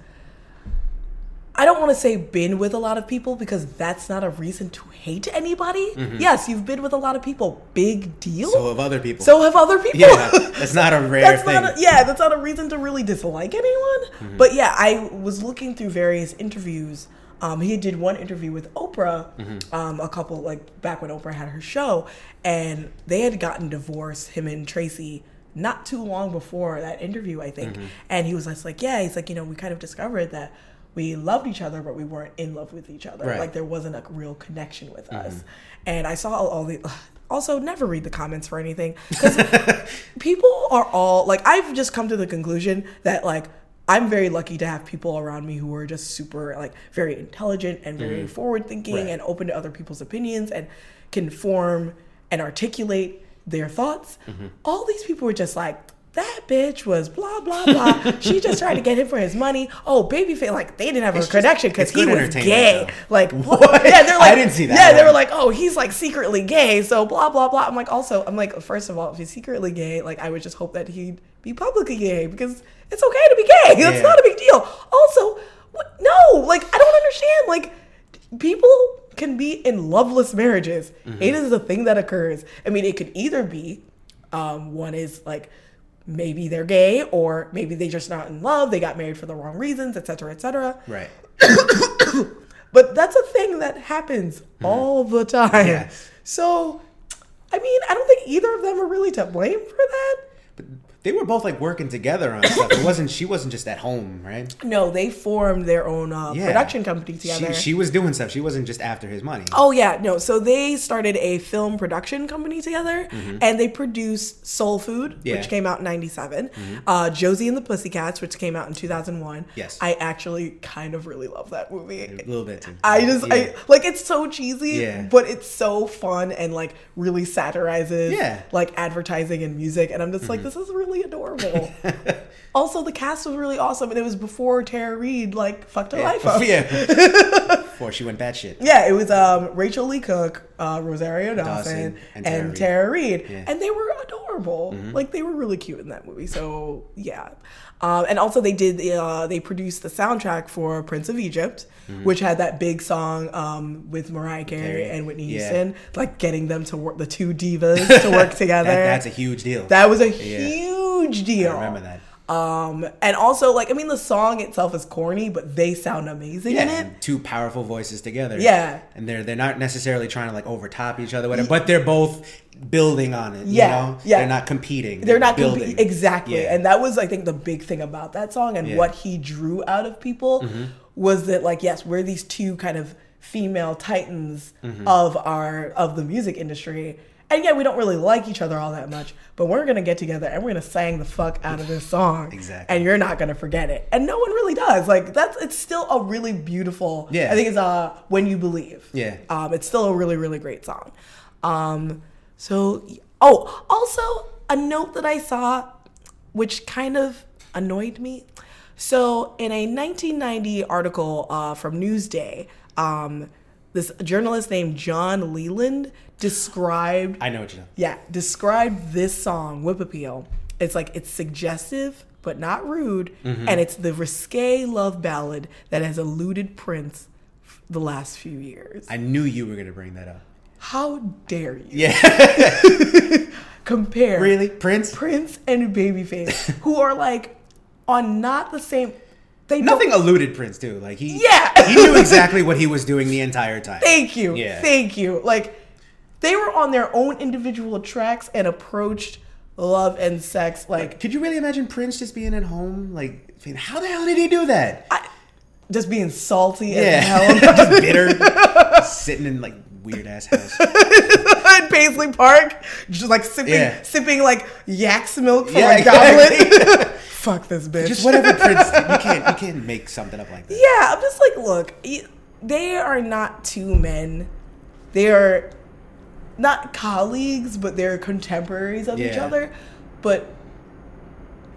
I don't want to say been with a lot of people because that's not a reason to hate anybody. Yes, you've been with a lot of people. Big deal. Mm-hmm. so have other people. So have other people. yeah, that's not a rare that's thing. not a, yeah, that's not a reason to really dislike anyone. Mm-hmm. But yeah, I was looking through various interviews. Um, he did one interview with Oprah, Mm-hmm. um, a couple like back when Oprah had her show, and they had gotten divorced. Him and Tracey not too long before that interview, I think. Mm-hmm. And he was just like, yeah, he's like, you know, we kind of discovered that we loved each other, but we weren't in love with each other. Right. Like there wasn't a real connection with Mm-hmm. us. And I saw all, the. Also, never read the comments for anything because people are all like. I've just come to the conclusion that like I'm very lucky to have people around me who are just super like very intelligent and very forward thinking Right. and open to other people's opinions and can form and articulate their thoughts. All these people were just like. That bitch was blah blah blah. she just tried to get him for his money. Oh, babyface, like they didn't have It's a connection because he was gay. though. Like What? Yeah, they're like I didn't see that Yeah, they were like, oh, he's like secretly gay. So blah blah blah. I'm like, also, I'm like, first of all, if he's secretly gay, like I would just hope that he'd be publicly gay because it's okay to be gay. Yeah. not a big deal. Also, what, no, like I don't understand. Like people can be in loveless marriages. Mm-hmm. It is a thing that occurs. I mean, it could either be um, one is like maybe they're gay or maybe they just not in love. They got married for the wrong reasons, etc., etc. right. But that's a thing that happens all the time. Mm-hmm. So, I mean, I don't think either of them are really to blame for that. But they were both like working together on stuff. It wasn't. She wasn't just at home, right? No, they formed their own uh, Yeah. production company together. She, she was doing stuff. She wasn't just after his money. Oh yeah, no. So they started a film production company together, and they produced Soul Food, Mm-hmm. Yeah. Mm-hmm. which came out in '97. Uh, Josie and the Pussycats, which came out in 2001. Yes. I actually kind of really love that movie. A little bit too. I just, Yeah. I like it's so cheesy, Yeah. but it's so fun and like really satirizes Yeah. Mm-hmm. like advertising and music. And I'm just like, this is really adorable. also, the cast was really awesome, and it was before Tara Reid like fucked her life up. yeah. Before she went batshit. Yeah, it was um, Rachael Leigh Cook, uh, Rosario Dawson, Dawson, and, and Tara Tara Reid, Yeah. Mm-hmm. and they were adorable. Like they were really cute in that movie. So yeah, um, and also they did uh, they produced the soundtrack for Prince of Egypt, which had that big song um, with Mariah Carey Mm-hmm. And Whitney yeah. Houston, like getting them to work the two divas to work together. That, that's a huge deal. That was a Yeah. huge deal. I remember that. Um, and also like I mean the song itself is corny, but they sound amazing in it. two powerful voices together. Yeah. and they're they're not necessarily trying to like overtop each other, whatever, but they're both building on it. Yeah, you know? yeah. They're not competing. they're not building exactly Yeah. and that was i think the big thing about that song and Yeah. what he drew out of people Mm-hmm. was that like yes we're these two kind of female titans Mm-hmm. of our of the music industry and yeah we don't really like each other all that much but we're gonna get together and we're gonna sang the fuck out of this song Exactly. and you're not gonna forget it and no one really does like that's it's still a really beautiful Yeah. i think it's uh when you believe Yeah. um, it's still a really, really great song. Um, so, oh, also a note that I saw, which kind of annoyed me. So, in a 1990 article uh, from Newsday, um, this journalist named John Leland described I know what you know. yeah, described this song, Whip Appeal. It's like it's suggestive but not rude, Mm-hmm. and it's the risque love ballad that has eluded Prince f- the last few years. I knew you were gonna bring that up. How dare you Yeah, compare really, Prince? Prince and Babyface, who are like on not the same? They don't- Nothing eluded Prince too. Like he, Yeah. he knew exactly what he was doing the entire time. Thank you. Yeah. Thank you. Like they were on their own individual tracks and approached love and sex like Could you really imagine Prince just being at home? Like, how the hell did he do that? I, just being salty yeah, as hell. just bitter, sitting in like weird ass house. in Paisley Park, just like sipping, Yeah. sipping like yak's milk from Yeah, a goblet. Fuck this bitch. Just whatever Prince. Did. You can't, you can't make something up like that. Yeah, I'm just like, look, they are not two men. They are not colleagues, but they're contemporaries of each other. But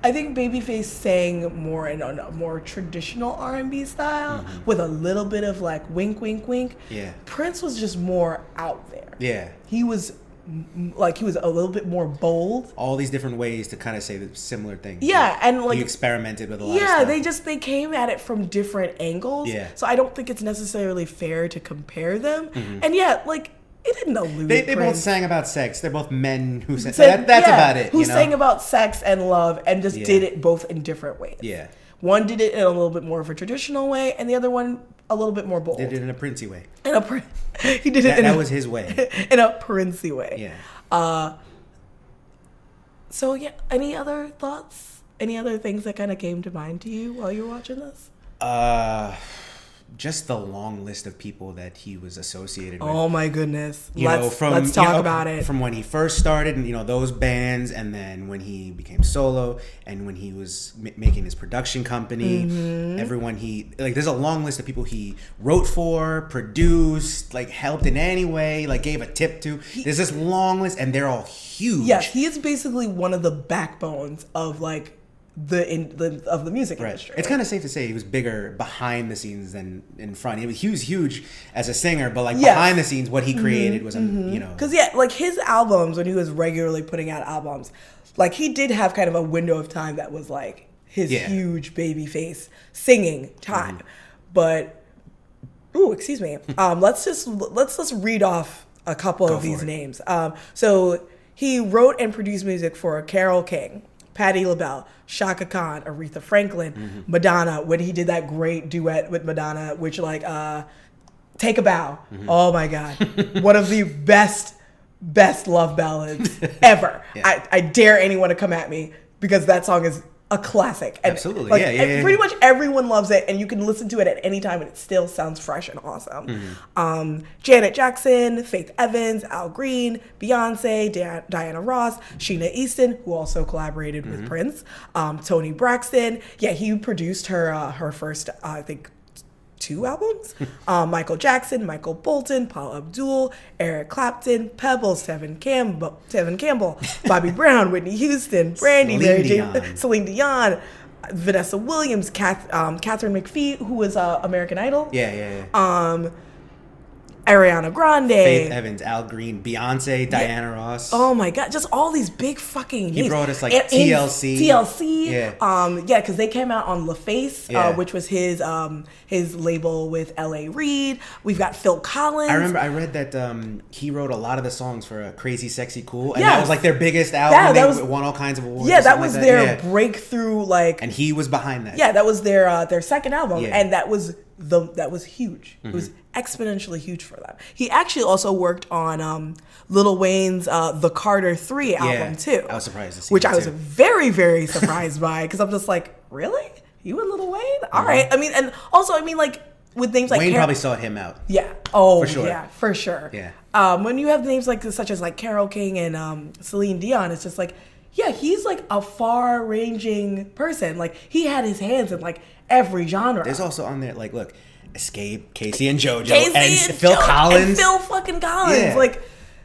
I think Babyface sang more in a more traditional R and B style with a little bit of like wink, wink, wink. Mm-hmm. Yeah. Prince was just more out there. Yeah. He was like he was a little bit more bold. All these different ways to kind of say the similar things. Yeah, and like you experimented with a lot of yeah, they just they came at it from different angles. Yeah. So I don't think it's necessarily fair to compare them. And yeah, like it didn't. Mm-hmm. They, they both sang about sex. They're both men who sang. said- that, that's yeah, about it. Who you know? sang about sex and love and just Yeah. did it both in different ways. Yeah. One did it in a little bit more of a traditional way, and the other one a little bit more bold. They did it in a princey way. in a prin- he did it That, in that a, was his way. in a princey way. Yeah. So yeah, any other thoughts? Any other things that kind of came to mind to you while you were watching this? Uh, just the long list of people that he was associated with. Oh my goodness. you let's know, from let's you talk know, about it. From when he first started, and you know those bands, and then when he became solo, and when he was m- making his production company, Mm-hmm. everyone he like. There's a long list of people he wrote for, produced, like helped in any way, like gave a tip to. There's this long list, and they're all huge. yes, he is basically one of the backbones of like the in the of the music Right. industry. It's kind of safe to say he was bigger behind the scenes than in front. He was, he was huge as a singer, but like Yes. behind the scenes, what he created was, um, you know, Because yeah, like his albums when he was regularly putting out albums, like he did have kind of a window of time that was like his Yeah. Mm-hmm. huge baby face singing time. But ooh, excuse me. Um, let's just let's just read off a couple of these it. names. Um, so he wrote and produced music for Carole King. Patti LaBelle, Chaka Khan, Aretha Franklin, Mm-hmm. Madonna, when he did that great duet with Madonna, which like uh Take a Bow. Mm-hmm. Oh my God. One of the best, best love ballads ever. Yeah. I, I dare anyone to come at me because that song is a classic. And, Absolutely. like, Yeah, yeah, yeah. Pretty much everyone loves it, and you can listen to it at any time, and it still sounds fresh and awesome. Mm-hmm. Um, Janet Jackson, Faith Evans, Al Green, Beyonce, Dia- Diana Ross, Sheena Easton, who also collaborated Mm-hmm. with Prince, um, Toni Braxton. Yeah, he produced her uh, her first, uh, I think, two albums. um, Michael Jackson, Michael Bolton, Paula Abdul, Eric Clapton, Pebbles, Tevin Campbell, Tevin Campbell, Bobby Brown, Whitney Houston, Brandy, Celine Dion. Celine Dion, Vanessa Williams, Kath, um, Katharine McPhee, who was uh, American Idol, yeah, yeah, yeah. um, Ariana Grande. Faith Evans, Al Green, Beyonce, Diana Ross. Oh my god, just all these big fucking names. brought us, like, And- TLC. TLC. Yeah. Um yeah, cuz they came out on LaFace, Yeah. uh, which was his um his label with L.A. Reid. We've got Phil Collins. I remember I read that um, he wrote a lot of the songs for uh, Crazy Sexy Cool, and that was like their biggest album. Yeah, that they was- won all kinds of awards. Yeah, that was like their Yeah. breakthrough like and he was behind that. Yeah, that was their uh, their second album, Yeah. and that was the that was huge. It Mm-hmm. was exponentially huge for them. He actually also worked on um, Lil Wayne's uh, The Carter Three album Yeah, too. I was surprised to see which I was too. very very surprised by because I'm just like, really, you and Lil Wayne? All right. I mean, and also I mean like with names like Mm-hmm. Wayne Car- probably sought him out. yeah. Oh, For sure. yeah, for sure. Yeah. Um, when you have names like such as like Carole King and um, Celine Dion, it's just like, yeah, he's like a far-ranging person. Like he had his hands in like every genre. There's also on there like, look, Xscape, K-Ci and JoJo, K-Ci and, and Phil Joe- Collins. and Phil fucking Collins. Yeah. Like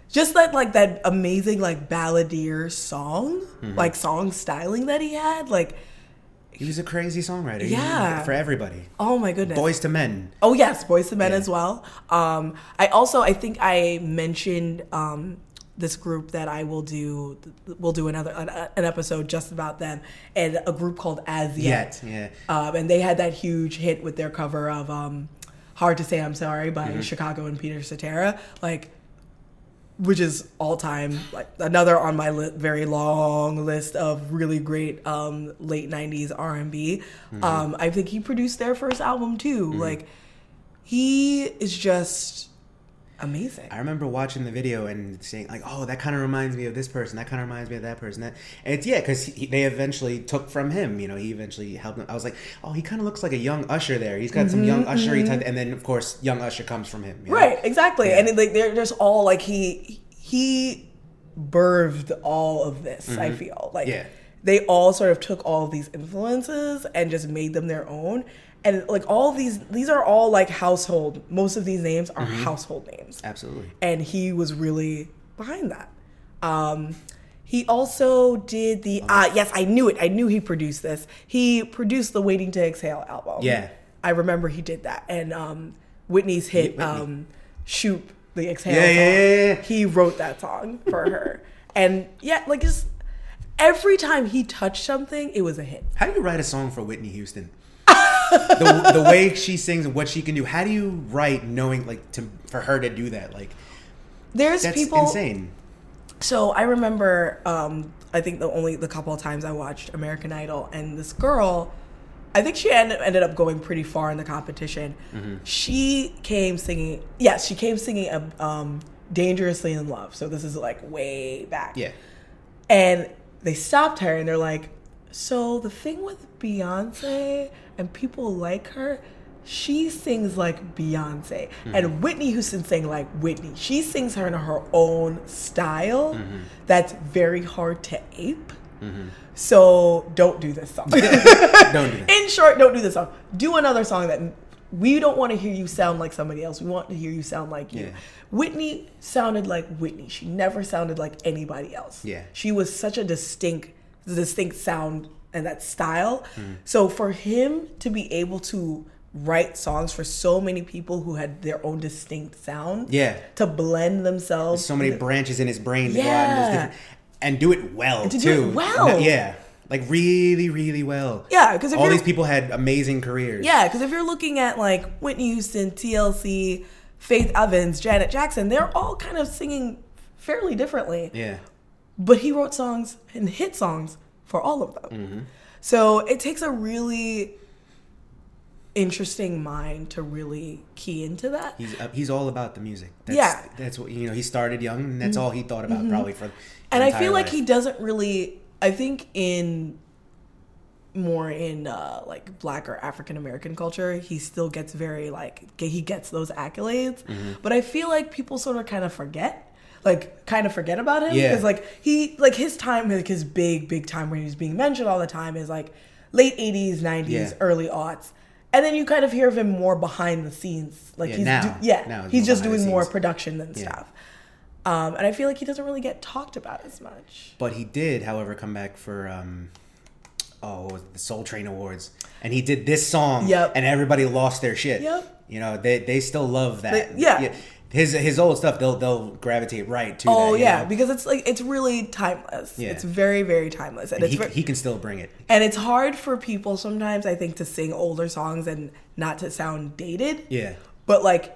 just that like that amazing like balladeer song, Mm-hmm. like song styling that he had. Like, he was a crazy songwriter. Yeah. for everybody. oh my goodness. Boyz II Men. Oh yes, Boyz II Men Yeah. as well. Um, I also I think I mentioned um, this group that I will do will do another an, an episode just about them and a group called Az Yet. Yet, yeah. Um, and they had that huge hit with their cover of um, "Hard to Say I'm Sorry" by Mm-hmm. Chicago and Peter Cetera. Like which is all time like another on my li- very long list of really great um, late 90s r&b Mm-hmm. um, i think he produced their first album too like he is just amazing I remember watching the video and saying like, "Oh, that kind of reminds me of this person. That kind of reminds me of that person." That and it's yeah, because they eventually took from him. You know, he eventually helped him. I was like, "Oh, he kind of looks like a young Usher there. He's got some young Usher." type And then of course, young Usher comes from him. you know? Mm-hmm, right exactly Yeah. and it, like they're just all like he he birthed all of this i feel like Mm-hmm. Yeah. They all sort of took all of these influences and just made them their own and like all these these are all like household most of these names are Mm-hmm. household names Absolutely. and he was really behind that. Um, he also did the uh yes, I knew it. I knew he produced this. He produced the Waiting to Exhale album. Yeah. I remember he did that. And um Whitney's hit Whitney. um Shoot the Exhale Yeah, yeah, yeah, yeah. He wrote that song for her. And yeah, like just every time he touched something, it was a hit. How do you write a song for Whitney Houston? the, the way she sings and what she can do. How do you write knowing like to for her to do that? Like There's that's people insane. So I remember, um, I think the only the couple of times I watched American Idol, and this girl, I think she ended, ended up going pretty far in the competition. Mm-hmm. She came singing, yes, she came singing um, "Dangerously in Love." So this is like way back. Yeah. And they stopped her, and they're like, "So the thing with Beyonce and people like her." She sings like Beyonce, Mm-hmm. and Whitney Houston sang like Whitney. She sings her in her own style Mm-hmm. that's very hard to ape. So don't do this song. Don't do. In short, don't do this song. Do another song that we don't want to hear you sound like somebody else. We want to hear you sound like you. Yeah. Whitney sounded like Whitney. She never sounded like anybody else. Yeah. She was such a distinct, distinct sound and that style. Mm-hmm. So for him to be able to write songs for so many people who had their own distinct sound, Yeah. to blend themselves, So many branches in his brain to and, Yeah. and do it well to do too. it well. Yeah. Like really, really well. Yeah, because all these people had amazing careers. Yeah, because if you're looking at like Whitney Houston, TLC, Faith Evans, Janet Jackson, they're all kind of singing fairly differently. Yeah. But he wrote songs and hit songs for all of them. Mm-hmm. So it takes a really interesting mind to really key into that. He's uh, he's all about the music. That's, Yeah. Mm-hmm. That's what you know. He started young, and that's all he thought about probably for. and I feel like life. he doesn't really. I think in more in uh, like black or African American culture, he still gets very like he gets those accolades. Mm-hmm. But I feel like people sort of kind of forget, like kind of forget about him Yeah. because like he like his time, like his big big time when he's being mentioned all the time is like late '80s, '90s, Yeah. early aughts. And then you kind of hear of him more behind the scenes, like Yeah, he's now. do- yeah, Now he's he's just doing more production than stuff. Um, and I feel like he doesn't really get talked about as much. But he did, however, come back for um, oh, what was it, the Soul Train Awards, and he did this song. Yep. And everybody lost their shit. Yep. You know, they they still love that. They- yeah. His his old stuff, they'll they'll gravitate right to. Oh that, yeah, know? because it's like it's really timeless. Yeah. It's very very timeless, and, And it's he, ver- he can still bring it. and it's hard for people sometimes. I think to sing older songs and not to sound dated. Yeah. But like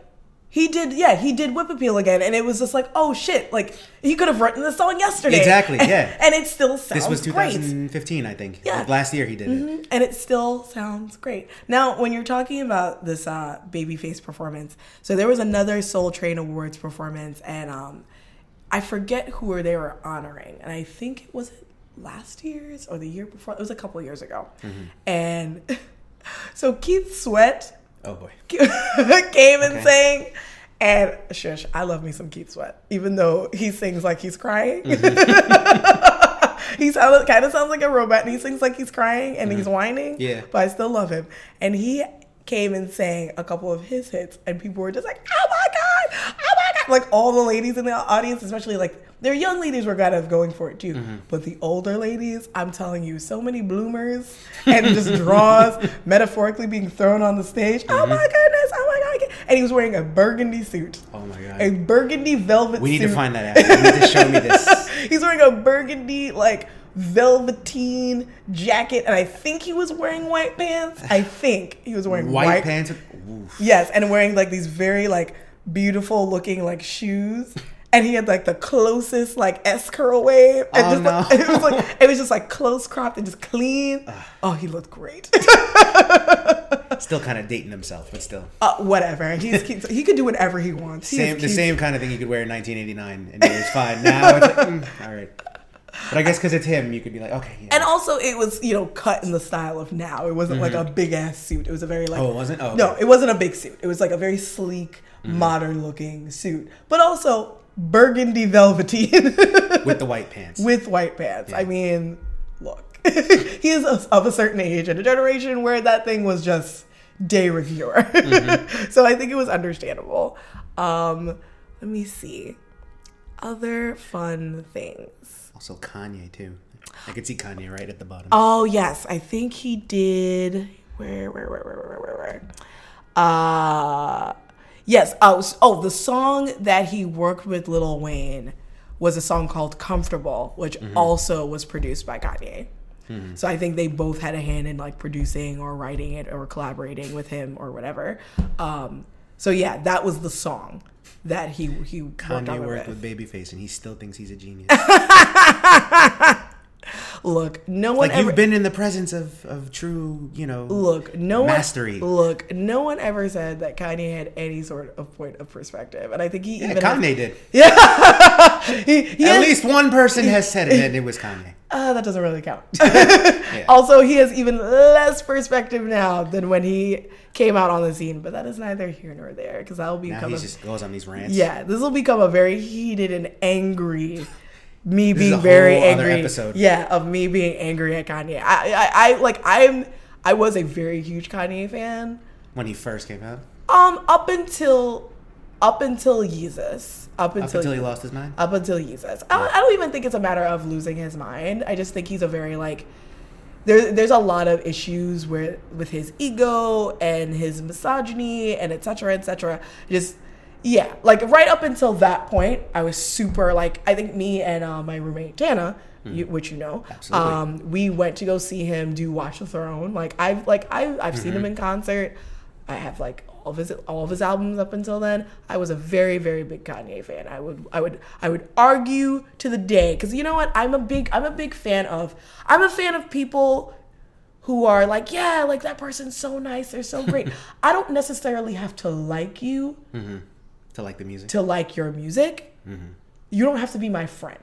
he did, yeah, he did Whip Appeal again, and it was just like, oh shit, like he could have written this song yesterday. Exactly, yeah. and it still sounds This was great. 2015, I think. Yeah. Like last year he did it. Mhm, and it still sounds great. Now, when you're talking about this uh, Babyface performance, so there was another Soul Train Awards performance, and um, I forget who they were honoring, and I think it was it last year's or the year before. It was a couple years ago, Mm-hmm. and so Keith Sweat Oh boy. came and Okay. sang. And shush, I love me some Keith Sweat, even though he sings like he's crying. Mm-hmm. he sounds kind of sounds like a robot, and he sings like he's crying and he's mm-hmm. whining. Yeah. but I still love him. And he came and sang a couple of his hits, and people were just like, "Oh my god, oh my god!" Like all the ladies in the audience, especially like their young ladies were kind of going for it too. Mm-hmm. But the older ladies, I'm telling you, so many bloomers and just draws metaphorically being thrown on the stage. Oh Mm-hmm. my goodness, oh my god! And he was wearing a burgundy suit. Oh my god. A burgundy velvet we need suit. to find that out. You need to show me this. He's wearing a burgundy, like, velveteen jacket, and I think he was wearing white pants. I think he was wearing White, white, pants. Oof. Yes, and wearing like these very like beautiful looking like shoes. And he had like the closest like S curl wave. And Oh, just, like, no. it was like it was just like close cropped and just clean. Oh, he looked great. Still kind of dating himself, but still. uh, whatever. He's, he, he could do whatever he wants. He Same, the same kind of thing he could wear in 1989, and it was fine. Now it's like, mm, all right. But I guess because it's him, you could be like, okay. Yeah. And also, it was you know cut in the style of now. It wasn't like a big ass suit. It was a very like Mm-hmm. Oh, it wasn't? Oh, no, it wasn't a big suit. It was like a very sleek, Mm-hmm. modern looking suit, but also burgundy velveteen with the white pants. with white pants. I mean, look, he is of a certain age and a generation where that thing was just de rigueur. Mm-hmm. so I think it was understandable. Um, let me see. other fun things? Also Kanye too. I could see Kanye right at the bottom. Oh yes, I think he did. Where where where where where where where? Uh, yes. Oh, oh, the song that he worked with Lil Wayne was a song called "Comfortable," which mm-hmm. also was produced by Kanye. Mm-hmm. So I think they both had a hand in like producing or writing it or collaborating with him or whatever. Um, so yeah, that was the song that he he worked Kanye it worked with. with Babyface and he still thinks he's a genius. Look, no one like ever you've been in the presence of, of true, you know. Look, no Mastery. one. Look, no one ever said that Kanye had any sort of point of perspective, and I think he Yeah, even Kanye did. he, he At has- least one person has said it, and it was Kanye. uh, that doesn't really count. Also, he has even less perspective now than when he came out on the scene, but that is neither here nor there because that will become. Now he a, just goes on these rants. yeah, this will become a very heated and angry. Me This is being very angry. episode. Yeah, of me being angry at Kanye. I, I, I like I'm. I was a very huge Kanye fan. When he first came out, Um, up until, up until Yeezus. up until, up until he lost his mind. up until Yeezus. I don't, I don't even think it's a matter of losing his mind. I just think he's a very like, there, there's a lot of issues where with his ego and his misogyny and etc. etc. Just yeah, like right up until that point, I was super like I think me and uh, my roommate Tana. You, which you know, um, we went to go see him do Watch the Throne. Like I've like I've, I've seen him in concert. I have like all of his all of his albums up until then. I was a very very big Kanye fan. I would I would I would argue to the day because you know what I'm a big I'm a big fan of I'm a fan of people who are like yeah like that person's so nice they're so great. I don't necessarily have to like you to like the music. to like your music. Mm-hmm. You don't have to be my friend.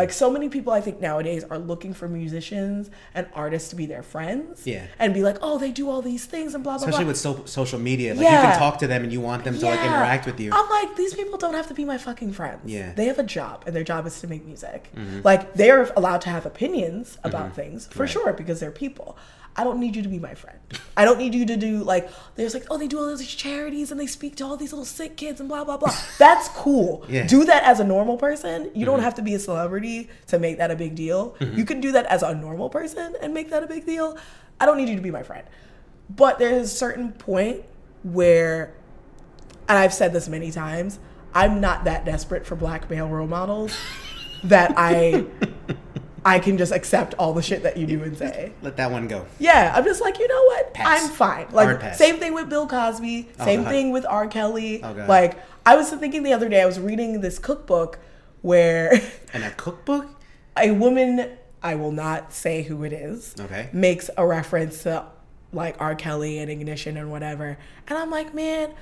Like so many people, I think nowadays are looking for musicians and artists to be their friends. Yeah. and be like, oh, they do all these things and blah blah Especially blah. with so- social media, like you can talk to them and you want them to like interact with you. I'm like, these people don't have to be my fucking friends. Yeah. Mm-hmm. They have a job and their job is to make music. Like they're allowed to have opinions about things for Right. sure because they're people. I don't need you to be my friend. I don't need you to do like there's like, oh, they do all these charities and they speak to all these little sick kids and blah blah blah. That's cool. Yeah. Do that as a normal person. You don't mm-hmm. have to be a celebrity to make that a big deal. Mm-hmm. You can do that as a normal person and make that a big deal. I don't need you to be my friend. But there's a certain point where and I've said this many times, I'm not that desperate for black male role models that I I can just accept all the shit that you do and say. Let that one go. Yeah, I'm just like, you know what? Pass. I'm fine. Like same thing with Bill Cosby, oh, same God. thing with R. Kelly. Oh, like I was thinking the other day, I was reading this cookbook where And a cookbook? a woman, I will not say who it is, Okay. makes a reference to like R. Kelly and Ignition and whatever. And I'm like, man,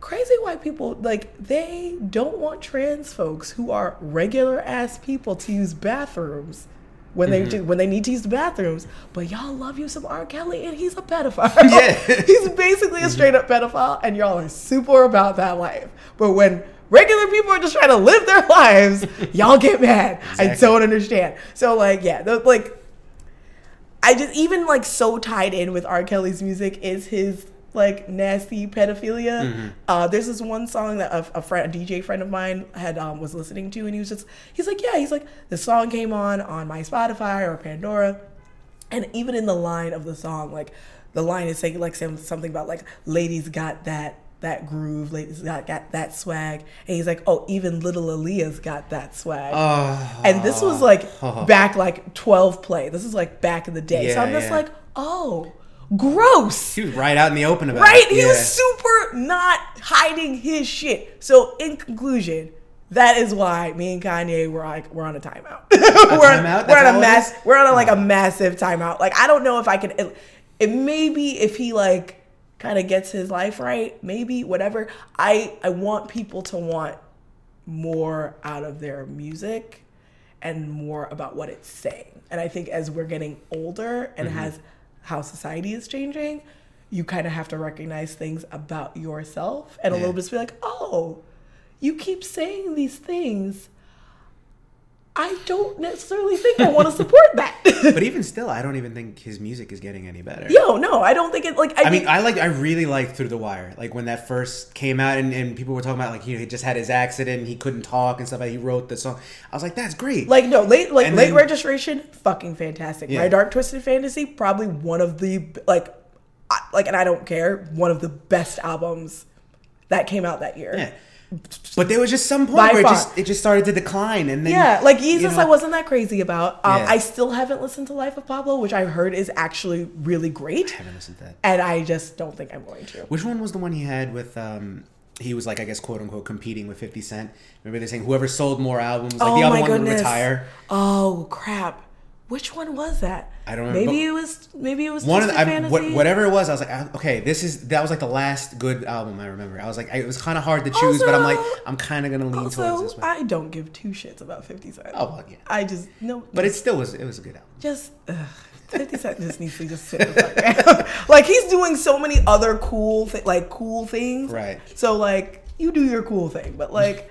crazy white people, like, they don't want trans folks who are regular ass people to use bathrooms. When they Mm-hmm. do, when they need to use the bathrooms, but y'all love you some R. Kelly and he's a pedophile. Yeah. he's basically a straight up pedophile, and y'all are super about that life. But when regular people are just trying to live their lives, y'all get mad. I don't understand. So like, yeah, the, like, I just even like so tied in with R. Kelly's music is his like nasty pedophilia. Mm-hmm. Uh, there's this one song that a, a friend, a DJ friend of mine, had um, was listening to, and he was just he's like, yeah, he's like, the song came on on my Spotify or Pandora, and even in the line of the song, like the line is saying like some, something about like ladies got that that groove, ladies got, got that swag, and he's like, oh, even little Aaliyah's got that swag. Oh, And this was like back like 12 play. This is like back in the day. so I'm just yeah. like, oh, gross. he was right out in the open about Right? it. Right? He Yeah. was super not hiding his shit. So in conclusion, that is why me and Kanye were like we're on a timeout. we're on, timeout? we're on a mass we're on a, like a oh. massive timeout. Like I don't know if I could it, it maybe if he like kind of gets his life right, maybe whatever. I I want people to want more out of their music and more about what it's saying. And I think as we're getting older and mm-hmm. as how society is changing, you kind of have to recognize things about yourself and a Yeah. little bit be like, oh, you keep saying these things. I don't necessarily think I want to support that. But even still, I don't even think his music is getting any better. Yo, no, I don't think it. Like, I, I mean, I like, I really liked Through the Wire. Like when that first came out, and, and people were talking about like you know he just had his accident, he couldn't talk and stuff. Like he wrote the song. I was like, that's great. like no late like And late then- registration, fucking fantastic. Yeah. My Dark Twisted Fantasy, probably one of the like, I, like, and I don't care, one of the best albums that came out that year. yeah. But there was just some point By where it far. just it just started to decline, and then Yeah, like you Yeezus, know- I wasn't that crazy about. Um, Yeah. I still haven't listened to Life of Pablo, which I heard is actually really great, I haven't listened to that. and I just don't think I'm going to. Which one was the one he had with? um He was like, I guess, quote unquote, competing with Fifty Cent. Remember they're saying whoever sold more albums, like the other one would retire. Oh crap! Which one was that? I don't remember, Maybe it was. Maybe it was One of the, I, what, whatever it was, I was like, okay, this is that was like the last good album I remember. I was like, I, it was kind of hard to choose, but I'm like, I'm kind of gonna lean towards this one. I don't give two shits about Fifty Cent. Oh, well, yeah. I just no. but it still was, it was a good album. just ugh, 50 Cent just needs to just sit the fuck down. like he's doing so many other cool thi- like cool things. Right. So like you do your cool thing, but like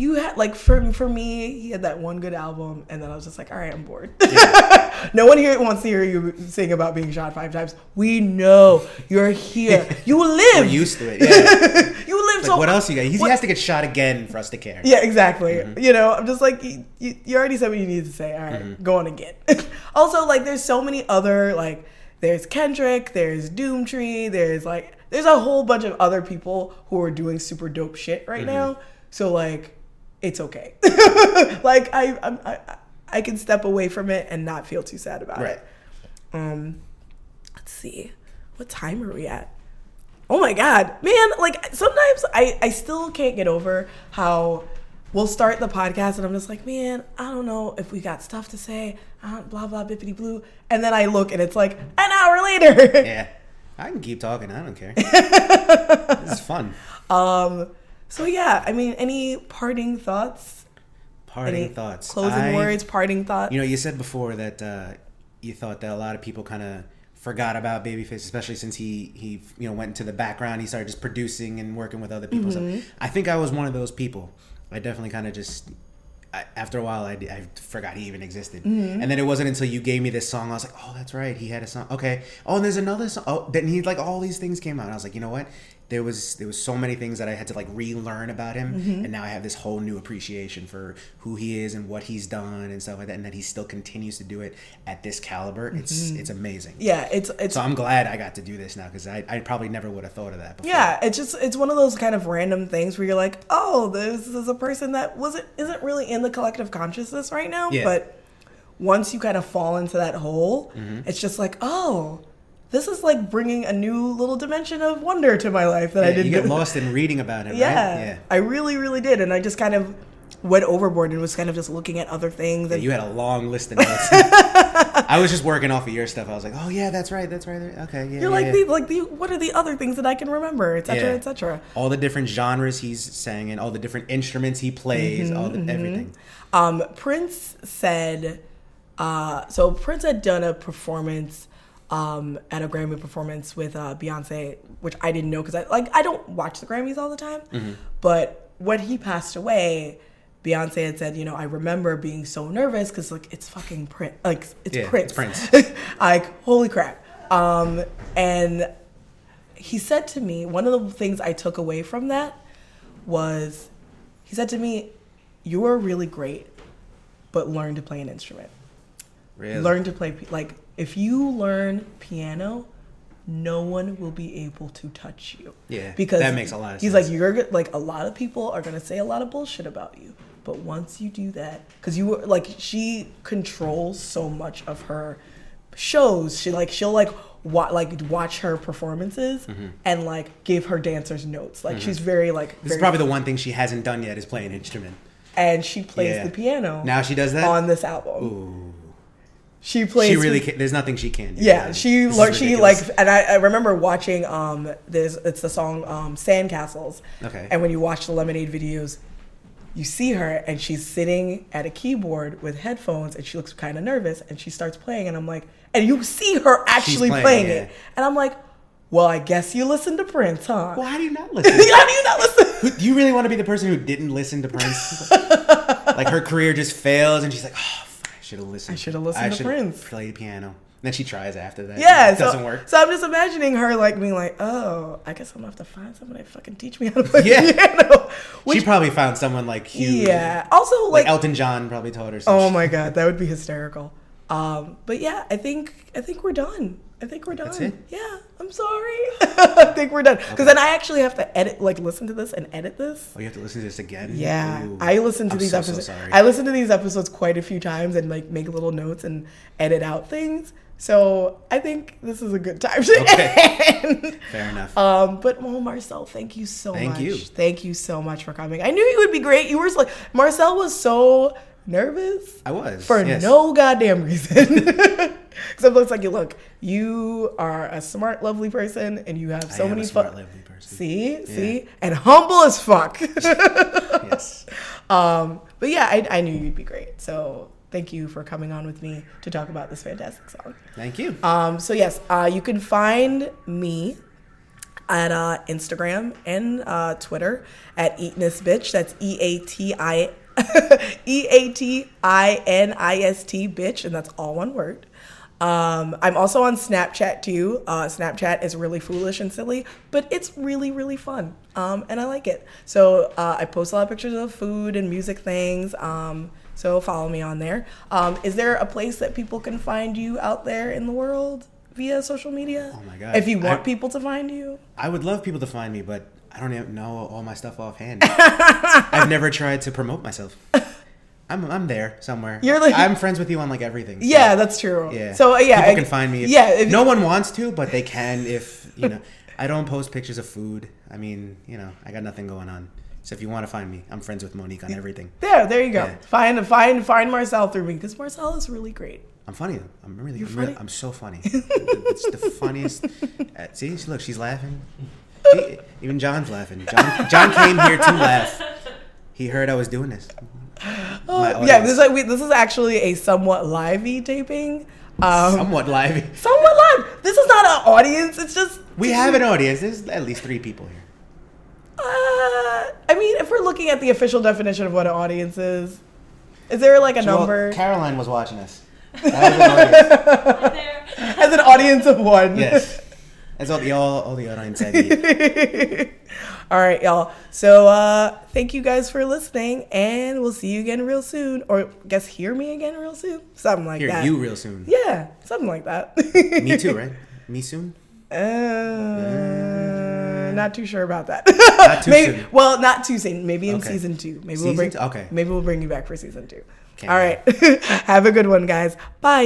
you had like for for me, he had that one good album, and then I was just like, all right, I'm bored. no one here wants to hear you sing about being shot five times. We know you're here. You live. We're used to it. Yeah. you live. like, so what else you got? He what- has to get shot again for us to care. yeah, exactly. Mm-hmm. You know, I'm just like, you, you, already said what you need to say. All right, Mm-hmm. go on again. also, like, there's so many other, like, there's Kendrick, there's Doomtree, there's, like, there's a whole bunch of other people who are doing super dope shit right Mm-hmm. now. So, like, it's okay. like, I, I'm, I, I can step away from it and not feel too sad about Right. it. Um, let's see. What time are we at? Oh my god, man! Like sometimes I I still can't get over how we'll start the podcast and I'm just like, man, I don't know if we got stuff to say. Uh, blah blah bippity blue, and then I look and it's like an hour later. Yeah. I can keep talking. I don't care. this is fun. um. So yeah, I mean, any parting thoughts? Parting Any thoughts. Closing I- words. Parting thoughts. You know, you said before that uh, you thought that a lot of people kind of forgot about Babyface, especially since he he you know went into the background. He started just producing and working with other people. Mm-hmm. So I think I was one of those people. I definitely kind of just. I, after a while, I, I forgot he even existed, Mm-hmm. and then it wasn't until you gave me this song I was like, "Oh, that's right, he had a song." Okay, oh, and there's another song. Oh, then he like all these things came out. And I was like, you know what? There was there was so many things that I had to like relearn about him, Mm-hmm. and now I have this whole new appreciation for who he is and what he's done and stuff like that, and that he still continues to do it at this caliber. It's it's amazing. Mm-hmm. yeah, it's it's So I'm glad I got to do this now because I, I probably never would have thought of that before. Yeah, it's just it's one of those kind of random things where you're like, oh, this is a person that wasn't isn't really in the collective consciousness right now, Yeah. but once you kind of fall into that hole, Mm-hmm. it's just like, oh, this is like bringing a new little dimension of wonder to my life that I didn't you get lost in reading about it, Yeah, right? Yeah. I really, really did, and I just kind of went overboard and was kind of just looking at other things. And You had a long list of notes. I was just working off of your stuff. I was like, oh yeah, that's right, that's right. Okay, yeah. you're yeah, like, yeah. the, like the what are the other things that I can remember, etc., cetera, Yeah. et cetera. all the different genres he's sang in, all the different instruments he plays, all Mm-hmm, everything. Um, Prince said, uh, so Prince had done a performance um, at a Grammy performance with uh, Beyonce, which I didn't know because I like I don't watch the Grammys all the time. Mm-hmm. But when he passed away, Beyonce had said, you know, I remember being so nervous because like it's fucking Prince, like it's Yeah, Prince, it's Prince. like holy crap. Um, and he said to me, one of the things I took away from that was he said to me, You are really great, but learn to play an instrument. Really? Learn to play, like, if you learn piano, no one will be able to touch you. Yeah, Because that makes a lot of he's sense. like, You're like, a lot of people are going to say a lot of bullshit about you. But once you do that, because you were like, she controls so much of her shows. She like, she'll like, wa- like watch her performances and like give her dancers notes. Like, she's very like, Mm-hmm. This is very- probably the one thing she hasn't done yet is play an instrument. and she plays Yeah. the piano Now she does that. on this album. Ooh. She plays. She really can, there's nothing she can do. Yeah, she learned. She like, and I, I remember watching. Um, there's it's the song um, "Sandcastles." Okay. And when you watch the Lemonade videos, you see her and she's sitting at a keyboard with headphones, and she looks kind of nervous, and she starts playing, and I'm like, and you see her actually playing, playing, yeah. it, and I'm like, well, I guess you listen to Prince, huh? Well, how do you not listen? How do you not listen? Do you really want to be the person who didn't listen to Prince? like her career just fails, and she's like, "Oh, should have listened. I shoulda listened to should've Prince." Played piano." And then she tries after that. Yeah, it so, doesn't work. So I'm just imagining her like being like, "Oh, I guess I'm gonna have to find someone to fucking teach me how to play Yeah. piano." she probably found someone like Hugh. yeah. Also, like, like, Elton John probably told her. oh shit. my god, that would be hysterical. Um, but yeah, I think I think we're done. I think we're done. Yeah, I'm sorry. I think we're done because then I actually have to edit, like, listen to this and edit this. Oh, you have to listen to this again. Yeah, Ooh. I listen to I'm these so, so episodes. sorry. I listen to these episodes quite a few times and like make little notes and edit out things. So I think this is a good time to Okay. end. Fair enough. Um, but well, Marcel, thank you so Thank much. you. Thank you so much for coming. I knew you would be great. You were like Marcel was so nervous I was for yes. no goddamn reason. Because it looks like you look. You are a smart, lovely person, and you have so many smart, fun. lovely person. See, see, and humble as fuck. Yes. Um, but yeah, I, I knew you'd be great. So thank you for coming on with me to talk about this fantastic song. Thank you. Um, so yes, uh, you can find me at uh, Instagram and uh, Twitter at Eatinist Bitch. That's E A T I E A T I N I S T bitch, and that's all one word. Um, I'm also on Snapchat too. Uh, Snapchat is really foolish and silly, but it's really, really fun. Um, and I like it. So uh, I post a lot of pictures of food and music things. Um, so follow me on there. Um, is there a place that people can find you out there in the world via social media? Oh my God. If you want I- people to find you, I would love people to find me, but I don't even know all my stuff offhand. I've never tried to promote myself. I'm I'm there somewhere. You're like- I'm friends with you on like everything. so- yeah, that's true. yeah. So uh, yeah, people I- can find me. If, yeah, if- no one wants to, but they can if you know. I don't post pictures of food. I mean, you know, I got nothing going on. So if you want to find me, I'm friends with Monique on everything. There, there you go. Yeah. Find find find Marcel through me because Marcel is really great. I'm funny. I'm really, You're I'm, really- funny? I'm so funny. it's the funniest. Uh, see, look, she's laughing. See, even John's laughing. John, John came here to laugh. He heard I was doing this. Oh, yeah, this is like we, this is actually a somewhat livey taping. Um, somewhat live. somewhat live. This is not an audience. It's just We have an audience. There's at least three people here. Uh, I mean, if we're looking at the official definition of what an audience is, is there like a Well, number Caroline was watching us. That an audience. as an audience of one? Yes. That's all the all, all the audience. All right, y'all. So uh thank you guys for listening, and we'll see you again real soon, or guess hear me again real soon, something like Hear that. you real soon. Yeah, something like that. Me too, right? Me soon. Uh, not too sure about that. Not too maybe, soon. Well, not too soon. Maybe in Okay. season two. Maybe Season we'll bring. two? Okay. Maybe we'll bring you back for season two. Can't All right. Have a good one, guys. Bye.